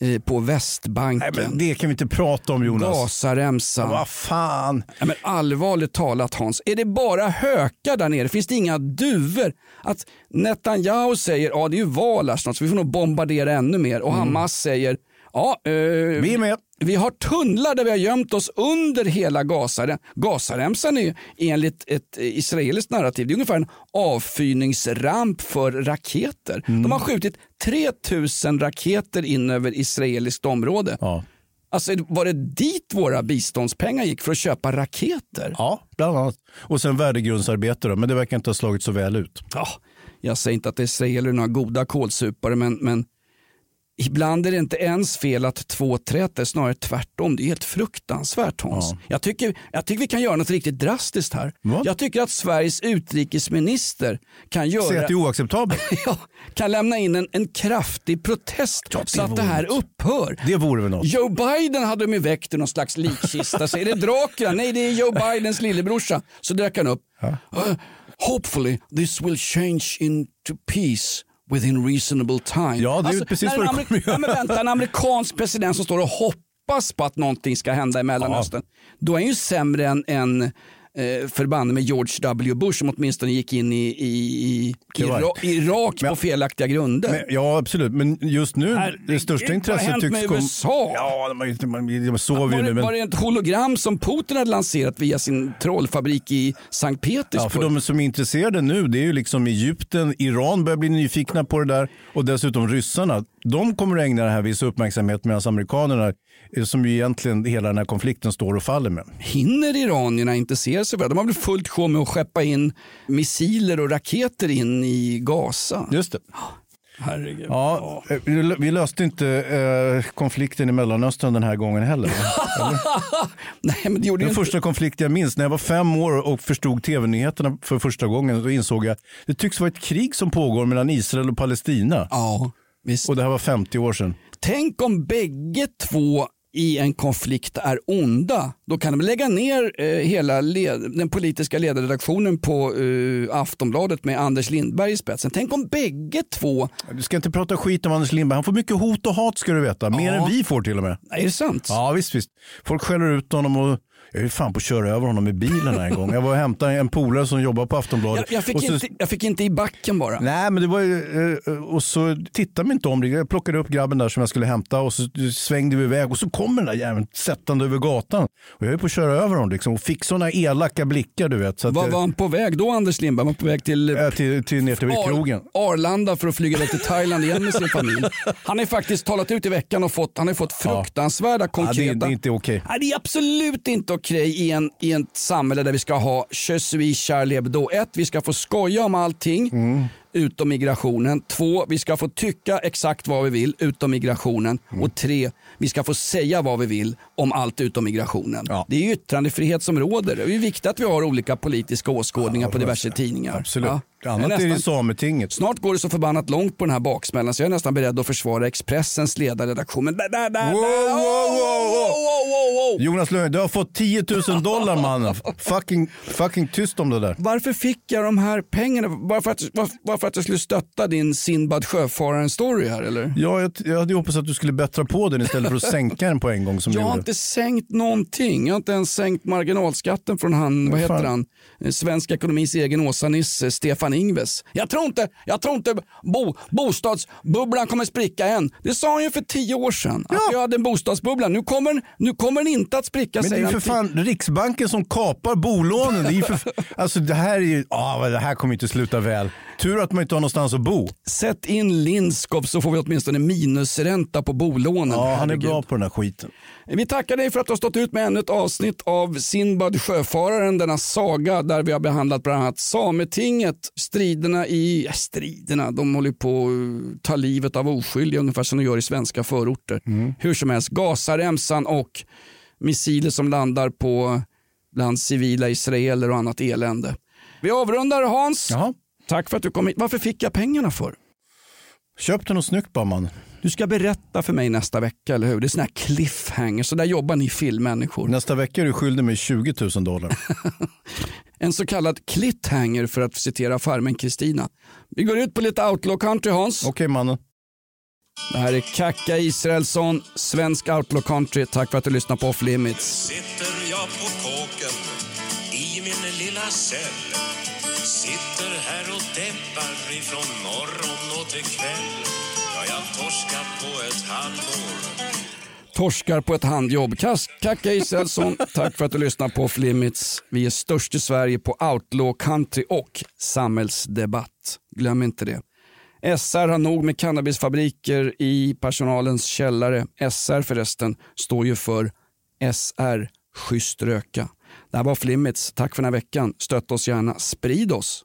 eh, på Västbanken. Nej, men det kan vi inte prata om Jonas. Gazaremsan. Vad fan. Ja, men allvarligt talat Hans, är det bara hökar där nere? Finns det inga duvor? Att Netanyahu säger ja det är ju val här snart så vi får nog bombardera ännu mer och Hamas säger ja eh, Vi är med. vi har tunnlar där vi har gömt oss under hela Gazarem. Gazaremsan är enligt ett israeliskt narrativ det är ungefär en avfyrningsramp för raketer. De har skjutit 3000 raketer in över israeliskt område. Ja. Alltså var det dit våra biståndspengar gick för att köpa raketer? Ja, bland annat. Och sen värdegrundsarbete då, men det verkar inte ha slagit så väl ut. Ja, jag säger inte att israeler är några goda kålsupare, men, men ibland är det inte ens fel att två träter, snarare tvärtom. Det är helt fruktansvärt Hans. Ja. Jag, tycker, jag tycker vi kan göra något riktigt drastiskt här. Va? Jag tycker att Sveriges utrikesminister kan göra... Säg att det är oacceptabelt. ja, kan lämna in en, en kraftig protest så att det här upphör. Det vore väl något. Joe Biden hade de ju väckt i någon slags likkista. Så är det Dracula? Nej, det är Joe Bidens lillebrorsa. Så dök han upp. Uh, hopefully this will change into peace within reasonable time. Ja, det är precis när vad en det amerik- kommer göra. ja, men vänta, En amerikansk president som står och hoppas på att någonting ska hända i Mellanöstern. Då är han ju sämre än, än eh, förbanne med George W Bush som åtminstone gick in i, i, i Det var- Ira- Irak på felaktiga grunder. Men, ja, absolut. Men just nu, det största vad har intresset hänt tycks med komma... USA? Ja, de, de, de, de sover Var ju nu. Men... var det ett hologram som Putin hade lanserat via sin trollfabrik i Sankt Ja, Petersburg? för de som är intresserade nu, det är ju liksom Egypten, Iran börjar bli nyfikna på det där och dessutom ryssarna. De kommer att ägna det här viss uppmärksamhet medan amerikanerna, som ju egentligen hela den här konflikten står och faller med. Hinner iranierna intressera sig för? De har väl fullt sjå med att skeppa in missiler och raketer in i Gaza? Just det. Herregud. Ja, eh, vi- löste inte eh, konflikten i Mellanöstern den här gången heller. Nej, men det gjorde Den första konflikten jag minns, när jag var fem år och förstod tv-nyheterna för första gången, då insåg jag det tycks vara ett krig som pågår mellan Israel och Palestina. Ja, visst. Och det här var 50 år sedan. Tänk om bägge två i en konflikt är onda. Då kan de lägga ner eh, hela led, den politiska ledarredaktionen på eh, Aftonbladet med Anders Lindberg i spetsen. Tänk om bägge två... Du ska inte prata skit om Anders Lindberg. Han får mycket hot och hat ska du veta. Mer Ja. än vi får till och med. Är det sant? Ja visst, visst. Folk skäller ut honom och jag är fan på att köra över honom i bilen här en gång. Jag var och hämtade en polare som jobbar på Aftonbladet. Jag, jag, fick så, inte, jag fick inte i backen bara. Nej, men det var ju, eh, och så tittade vi inte om det. Jag plockade upp grabben där som jag skulle hämta och så svängde vi iväg och så kommer den där jäveln sättande över gatan. Och jag är på att köra över honom liksom och fick sådana elaka blickar du vet. Så att, Var han på väg då Anders Lindberg? Var på väg till, eh, till, till ner till Ar- krogen. Arlanda för att flyga till Thailand igen med sin familj. Han har faktiskt talat ut i veckan och fått, han har fått fruktansvärda Ja, det, konkreta... är- det är inte okej. Nej, det är absolut inte okej i, en, i ett samhälle där vi ska ha je suis Charlie Hebdo. Ett, vi ska få skoja om allting Mm utom migrationen. Två, vi ska få tycka exakt vad vi vill utom migrationen. Mm. Och tre, vi ska få säga vad vi vill om allt utom migrationen. Det är ju yttrandefrihet som råder. Det är viktigt att vi har olika politiska åskådningar på diverse tidningar. Absolut. Ja. Annat Jag är det nästan- Sametinget. Snart går det så förbannat långt på den här baksmällan så jag är nästan beredd att försvara Expressens ledarredaktion. Men där, där, där, Wow, där. wow, wow. Jonas Löfven, du har fått 10 000 dollar mannen. fucking, fucking tyst om det där. Varför fick jag de här pengarna? Bara för att, var, bara för att jag skulle stötta din Sinbad sjöfararen-story här eller? Ja, jag, jag hade ju hoppats att du skulle bättra på den istället för att sänka den på en gång som Jag har inte sänkt någonting. Jag har inte ens sänkt marginalskatten från han, vad heter han, Eh, Svensk Ekonomis egen Åsa-Nisse, Stefan Ingves. Jag tror inte, jag tror inte bo, bostadsbubblan kommer spricka än. Det sa han ju för tio år sedan. Att vi hade en bostadsbubbla. Nu kommer, nu kommer den inte att spricka Men det är ju för fan Riksbanken som kapar bolånen. Det, är för, alltså det här är ju, ah, det här kommer inte sluta väl. Tur att man inte har någonstans att bo. Sätt in Lindskov så får vi åtminstone minusränta på bolånen. Ja, han är bra på den här skiten. Vi tackar dig för att du har stått ut med ännu ett avsnitt av Sinbad Sjöfararen, denna saga där vi har behandlat bland annat Sametinget, striderna i, ja, striderna, de håller på att ta livet av oskyldiga ungefär som de gör i svenska förorter. Hur som helst, Gazaremsan och missiler som landar på bland civila israeler och annat elände. Vi avrundar Hans. Tack för att du kom hit. Varför fick jag pengarna för? Köp den och snyggt bara man. Du ska berätta för mig nästa vecka, eller hur? Det är såna här cliffhangers, så där jobbar ni filmmänniskor. Nästa vecka är du skyldig mig 20 000 dollar. En så kallad cliffhanger för att citera farmen Kristina. Vi går ut på lite outlaw country Hans. Okej mannen. Det här är Kacka Israelsson, svensk outlaw country. Tack för att du lyssnar på Off Limits. Sitter jag på kåken i min lilla cell Sitter här och ifrån morgon och till kväll Ja, jag torskar på ett halvår Torskar på ett handjobb. Kacka Israelsson, tack för att du lyssnar på Off Limits. Vi är störst i Sverige på outlaw country och samhällsdebatt. Glöm inte det. SR har nog med cannabisfabriker i personalens källare. SR förresten står ju för SR, schysst röka. Det här var Flimmits. Tack för den här veckan. Stötta oss gärna. Sprid oss.